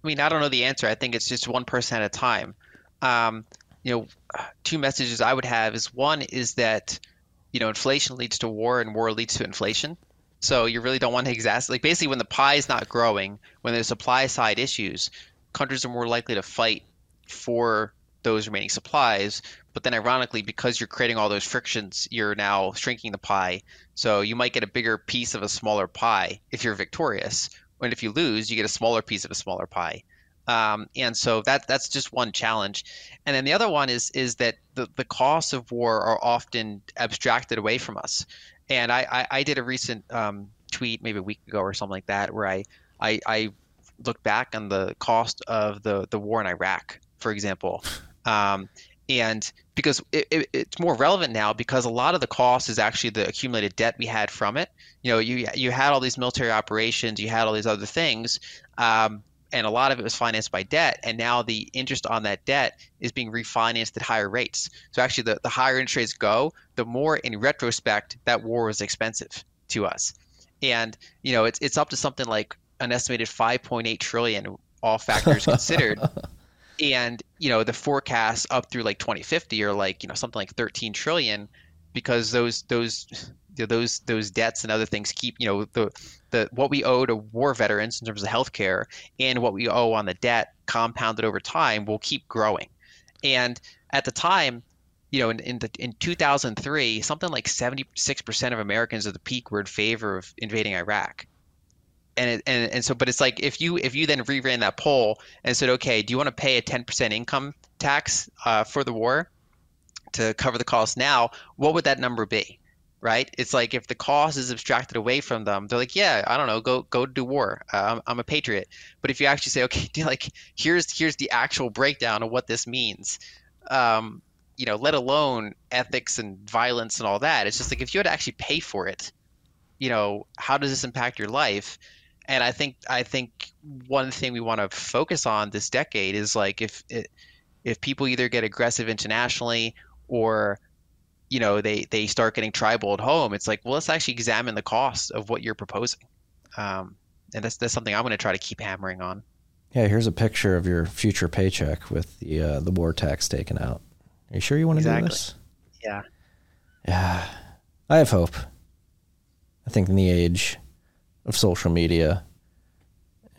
Speaker 2: I mean, I don't know the answer. I think it's just one person at a time. Um, you know, two messages I would have is one is that, you know, inflation leads to war and war leads to inflation. So you really don't want to exacerbate. Like basically, when the pie is not growing, when there's supply side issues, countries are more likely to fight for those remaining supplies. But then, ironically, because you're creating all those frictions, you're now shrinking the pie. So you might get a bigger piece of a smaller pie if you're victorious, and if you lose, you get a smaller piece of a smaller pie. Um, and so that that's just one challenge. And then the other one is is that the, the costs of war are often abstracted away from us. And I, I, I did a recent um, tweet maybe a week ago or something like that where I, I, I looked back on the cost of the, the war in Iraq, for example. Um, and because it, it, it's more relevant now because a lot of the cost is actually the accumulated debt we had from it. You know, you you had all these military operations, you had all these other things, um, and a lot of it was financed by debt. And now the interest on that debt is being refinanced at higher rates. So actually, the, the higher interest rates go, the more in retrospect that war was expensive to us. And you know, it's it's up to something like an estimated 5.8 trillion, all factors considered. and you know the forecasts up through like 2050 are like you know something like 13 trillion because those those those those debts and other things keep you know the the what we owe to war veterans in terms of health care and what we owe on the debt compounded over time will keep growing. And at the time you know in in, the, in 2003 something like 76% of americans at the peak were in favor of invading iraq. And it, and and so but it's like if you if you then reran that poll and said okay do you want to pay a 10% income tax uh, for the war to cover the cost now what would that number be? Right? It's like if the cost is abstracted away from them they're like yeah i don't know go go do war. I'm, I'm a patriot. But if you actually say okay like here's here's the actual breakdown of what this means um, you know let alone ethics and violence and all that it's just like if you had to actually pay for it you know how does this impact your life? And I think I think one thing we want to focus on this decade is like if it, if people either get aggressive internationally or you know they they start getting tribal at home, it's like well let's actually examine the cost of what you're proposing, um, and that's that's something I'm going to try to keep hammering on.
Speaker 1: Yeah, here's a picture of your future paycheck with the uh, the war tax taken out. Are you sure you want to
Speaker 2: exactly.
Speaker 1: do this?
Speaker 2: Yeah.
Speaker 1: Yeah, I have hope. I think in the age of social media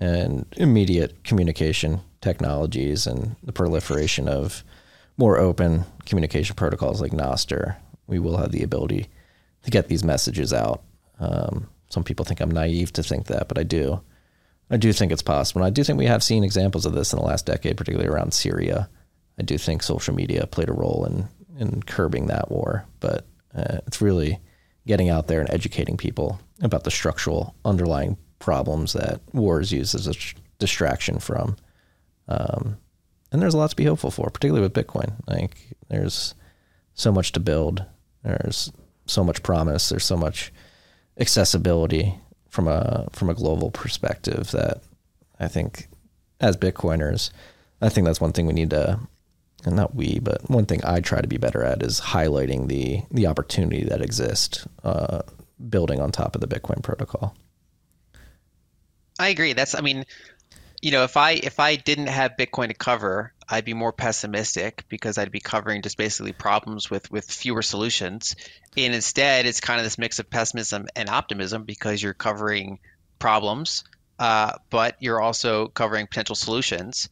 Speaker 1: and immediate communication technologies and the proliferation of more open communication protocols like Nostr, we will have the ability to get these messages out. Um, some people think I'm naive to think that, but I do. I do think it's possible. And I do think we have seen examples of this in the last decade, particularly around Syria. I do think social media played a role in, in curbing that war, but uh, it's really getting out there and educating people about the structural underlying problems that war is used as a distraction from. Um, and there's a lot to be hopeful for, particularly with Bitcoin. Like there's so much to build. There's so much promise. There's so much accessibility from a from a global perspective that I think as Bitcoiners, I think that's one thing we need to and not we, but one thing I try to be better at is highlighting the the opportunity that exists uh, building on top of the Bitcoin protocol.
Speaker 2: I agree. That's I mean, you know, if I if I didn't have Bitcoin to cover, I'd be more pessimistic because I'd be covering just basically problems with with fewer solutions. And instead, it's kind of this mix of pessimism and optimism because you're covering problems, uh, but you're also covering potential solutions.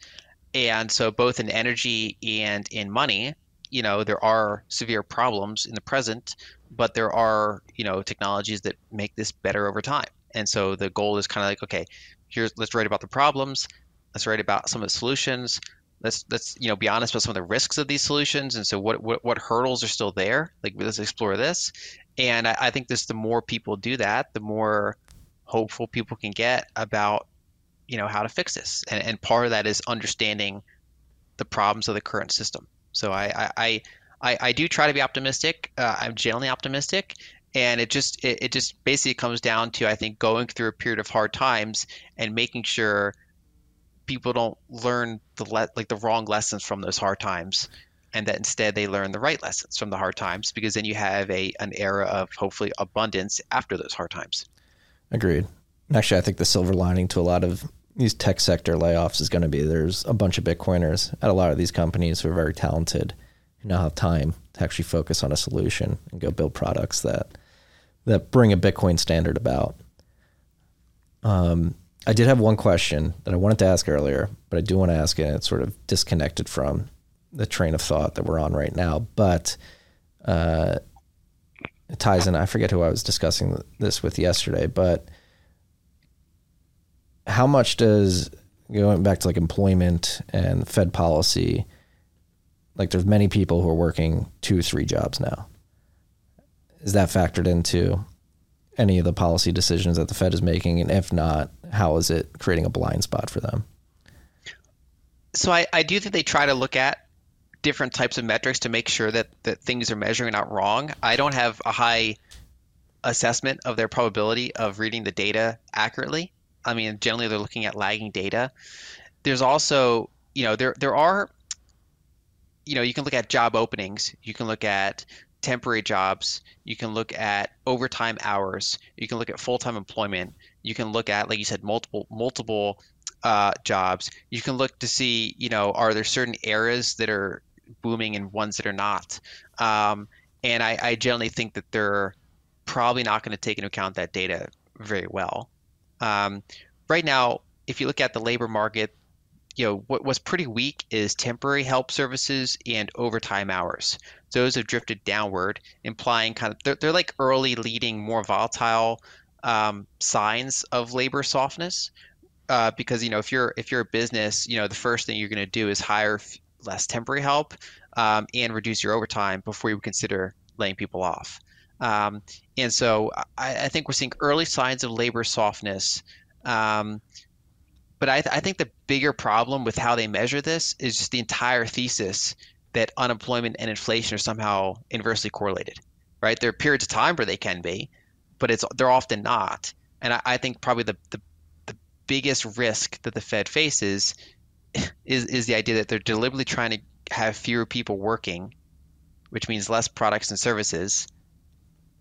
Speaker 2: And so, both in energy and in money, you know, there are severe problems in the present, but there are, you know, technologies that make this better over time. And so the goal is kind of like, okay, here's let's write about the problems, let's write about some of the solutions, let's let's you know be honest about some of the risks of these solutions. And so what what, what hurdles are still there? Like let's explore this. And I, I think this the more people do that the more hopeful people can get about you know how to fix this. And, and part of that is understanding the problems of the current system. So i i i, I do try to be optimistic. Uh, i'm generally optimistic and it just it, it just basically comes down to i think going through a period of hard times and making sure people don't learn the le- like the wrong lessons from those hard times and that instead they learn the right lessons from the hard times because then you have a an era of hopefully abundance after those hard times
Speaker 1: Agreed. Actually, I think the silver lining to a lot of these tech sector layoffs is going to be there's a bunch of Bitcoiners at a lot of these companies who are very talented, who now have time to actually focus on a solution and go build products that that bring a Bitcoin standard about. Um, I did have one question that I wanted to ask earlier, but I do want to ask it, it's sort of disconnected from the train of thought that we're on right now. But uh, it ties in. I forget who I was discussing this with yesterday, but how much does going back to like employment and Fed policy? Like, there's many people who are working two, three jobs now. Is that factored into any of the policy decisions that the Fed is making? And if not, how is it creating a blind spot for them?
Speaker 2: So I, I do think they try to look at different types of metrics to make sure that, that things are measuring out wrong. I don't have a high assessment of their probability of reading the data accurately. I mean, generally they're looking at lagging data. There's also, you know, there there are, you know, you can look at job openings, you can look at temporary jobs, you can look at overtime hours, you can look at full-time employment, you can look at, like you said, multiple multiple uh, jobs. You can look to see, you know, are there certain areas that are booming and ones that are not. Um, and I, I generally think that they're probably not going to take into account that data very well. Um, right now, if you look at the labor market, you know what was pretty weak is temporary help services and overtime hours. Those have drifted downward, implying kind of they're, they're like early leading more volatile um, signs of labor softness. Uh, because you know if you're if you're a business, you know the first thing you're going to do is hire f- less temporary help um, and reduce your overtime before you consider laying people off. Um, and so I, I, think we're seeing early signs of labor softness. Um, but I, th- I, think the bigger problem with how they measure this is just the entire thesis that unemployment and inflation are somehow inversely correlated, right? There are periods of time where they can be, but it's they're often not. And I, I think probably the, the the biggest risk that the Fed faces is is the idea that they're deliberately trying to have fewer people working, which means less products and services,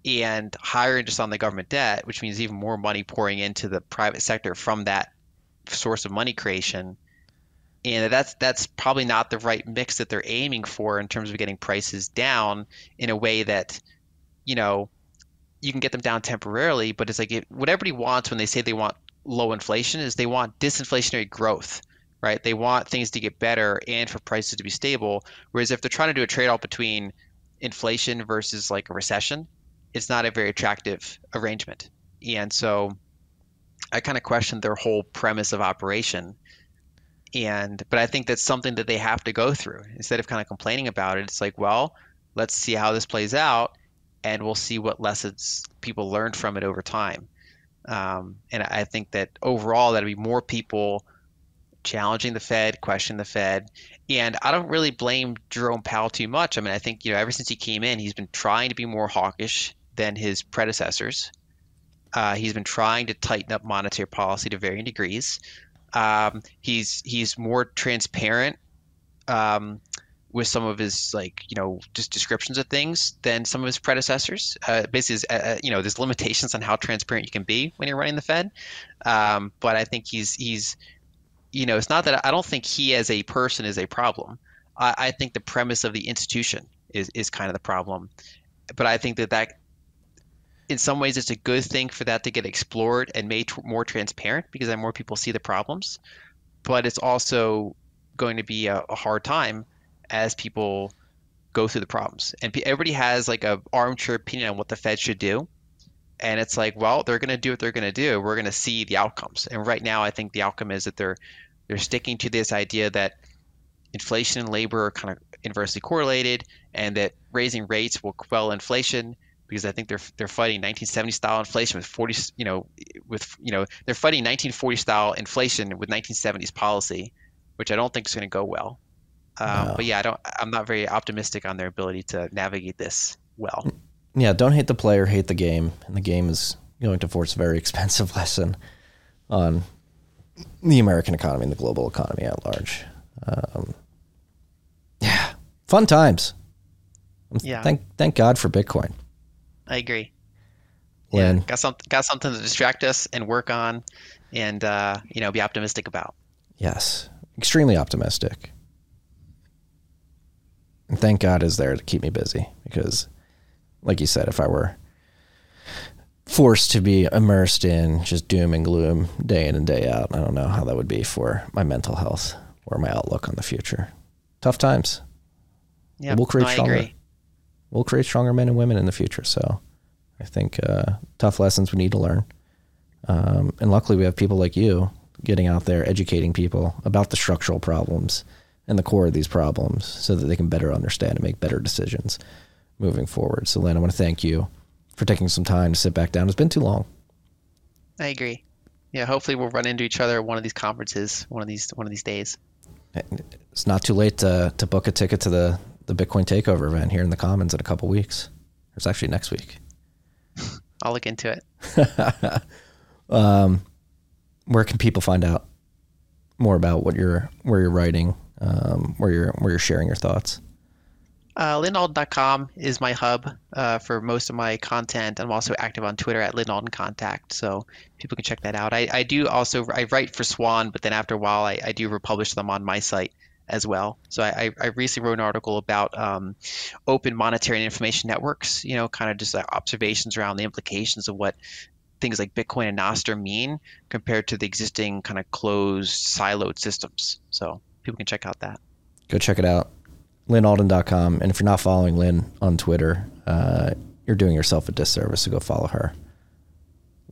Speaker 2: and higher interest on the government debt, which means even more money pouring into the private sector from that source of money creation. And that's that's probably not the right mix that they're aiming for in terms of getting prices down in a way that, you know, you can get them down temporarily, but it's like it, what everybody wants when they say they want low inflation is they want disinflationary growth right? They want things to get better and for prices to be stable. Whereas if they're trying to do a trade off between inflation versus like a recession, it's not a very attractive arrangement. And so I kind of question their whole premise of operation. And but I think that's something that they have to go through. Instead of kind of complaining about it, it's like, well, let's see how this plays out and we'll see what lessons people learned from it over time. Um, and I think that overall, that'll be more people challenging the Fed, questioning the Fed. And I don't really blame Jerome Powell too much. I mean, I think, you know, ever since he came in, he's been trying to be more hawkish than his predecessors. Uh, he's been trying to tighten up monetary policy to varying degrees. Um, he's he's more transparent um, with some of his like you know just descriptions of things than some of his predecessors. Uh, basically, uh, uh, you know, there's limitations on how transparent you can be when you're running the Fed. Um, but I think he's he's you know, it's not that I don't think he as a person is a problem. I, I think the premise of the institution is is kind of the problem. But I think that that in some ways it's a good thing for that to get explored and made t- more transparent because then more people see the problems. But it's also going to be a, a hard time as people go through the problems. And everybody has like a armchair opinion on what the Fed should do. And it's like, well, they're going to do what they're going to do. We're going to see the outcomes. And right now, I think the outcome is that they're they're sticking to this idea that inflation and labor are kind of inversely correlated, and that raising rates will quell inflation because I think they're they're fighting 1970 style inflation with 40 you know with you know they're fighting 1940 style inflation with 1970s policy, which I don't think is going to go well. Um, no. But yeah, I don't. I'm not very optimistic on their ability to navigate this well.
Speaker 1: Yeah, don't hate the player, hate the game, and the game is going to force a very expensive lesson on the American economy and the global economy at large. Um, yeah, fun times. Yeah. Thank thank God for Bitcoin.
Speaker 2: I agree. Lyn. Yeah, got some got something to distract us and work on, and uh, you know, be optimistic about.
Speaker 1: Yes, extremely optimistic. And thank God is there to keep me busy because, like you said, if I were forced to be immersed in just doom and gloom day in and day out, I don't know how that would be for my mental health or my outlook on the future. Tough times.
Speaker 2: Yeah, we'll create no, stronger.
Speaker 1: We'll create stronger men and women in the future. So, I think uh, tough lessons we need to learn. Um, and luckily, we have people like you getting out there educating people about the structural problems and the core of these problems so that they can better understand and make better decisions moving forward. So, Lyn, I want to thank you for taking some time to sit back down. It's been too long.
Speaker 2: I agree. Yeah, hopefully we'll run into each other at one of these conferences one of these one of these days.
Speaker 1: It's not too late to to book a ticket to the the Bitcoin Takeover event here in the Commons in a couple weeks. It's actually next week.
Speaker 2: I'll look into it.
Speaker 1: um, where can people find out more about what you're where you're writing, um, where you're where you're sharing your thoughts?
Speaker 2: Uh, LynAlden.com is my hub uh, for most of my content. I'm also active on Twitter at LynAlden Contact, so people can check that out. I, I do also I write for Swan, but then after a while I, I do republish them on my site as well. So I, I recently wrote an article about um, open monetary and information networks. You know, kind of just like observations around the implications of what things like Bitcoin and Nostr mean compared to the existing kind of closed siloed systems. So people can check out that.
Speaker 1: Go check it out lynalden.com. And if you're not following Lyn on Twitter, uh, you're doing yourself a disservice. So go follow her.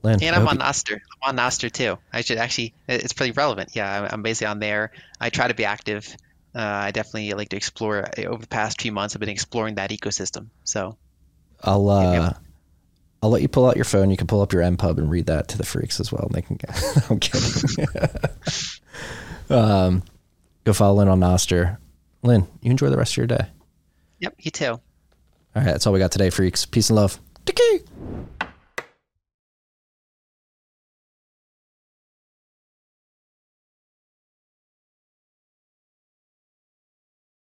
Speaker 2: Lyn, and I'm on Nostr. I'm on Nostr too. I should actually. It's pretty relevant. Yeah, I'm basically on there. I try to be active. Uh, I definitely like to explore. Over the past few months, I've been exploring that ecosystem. So,
Speaker 1: I'll uh, I'll let you pull out your phone. You can pull up your npub and read that to the freaks as well. And they can. I'm kidding. um, go follow Lyn on Nostr. Lyn, you enjoy the rest of your day.
Speaker 2: Yep, you too. All
Speaker 1: right, that's all we got today, freaks. Peace and love. Tiki.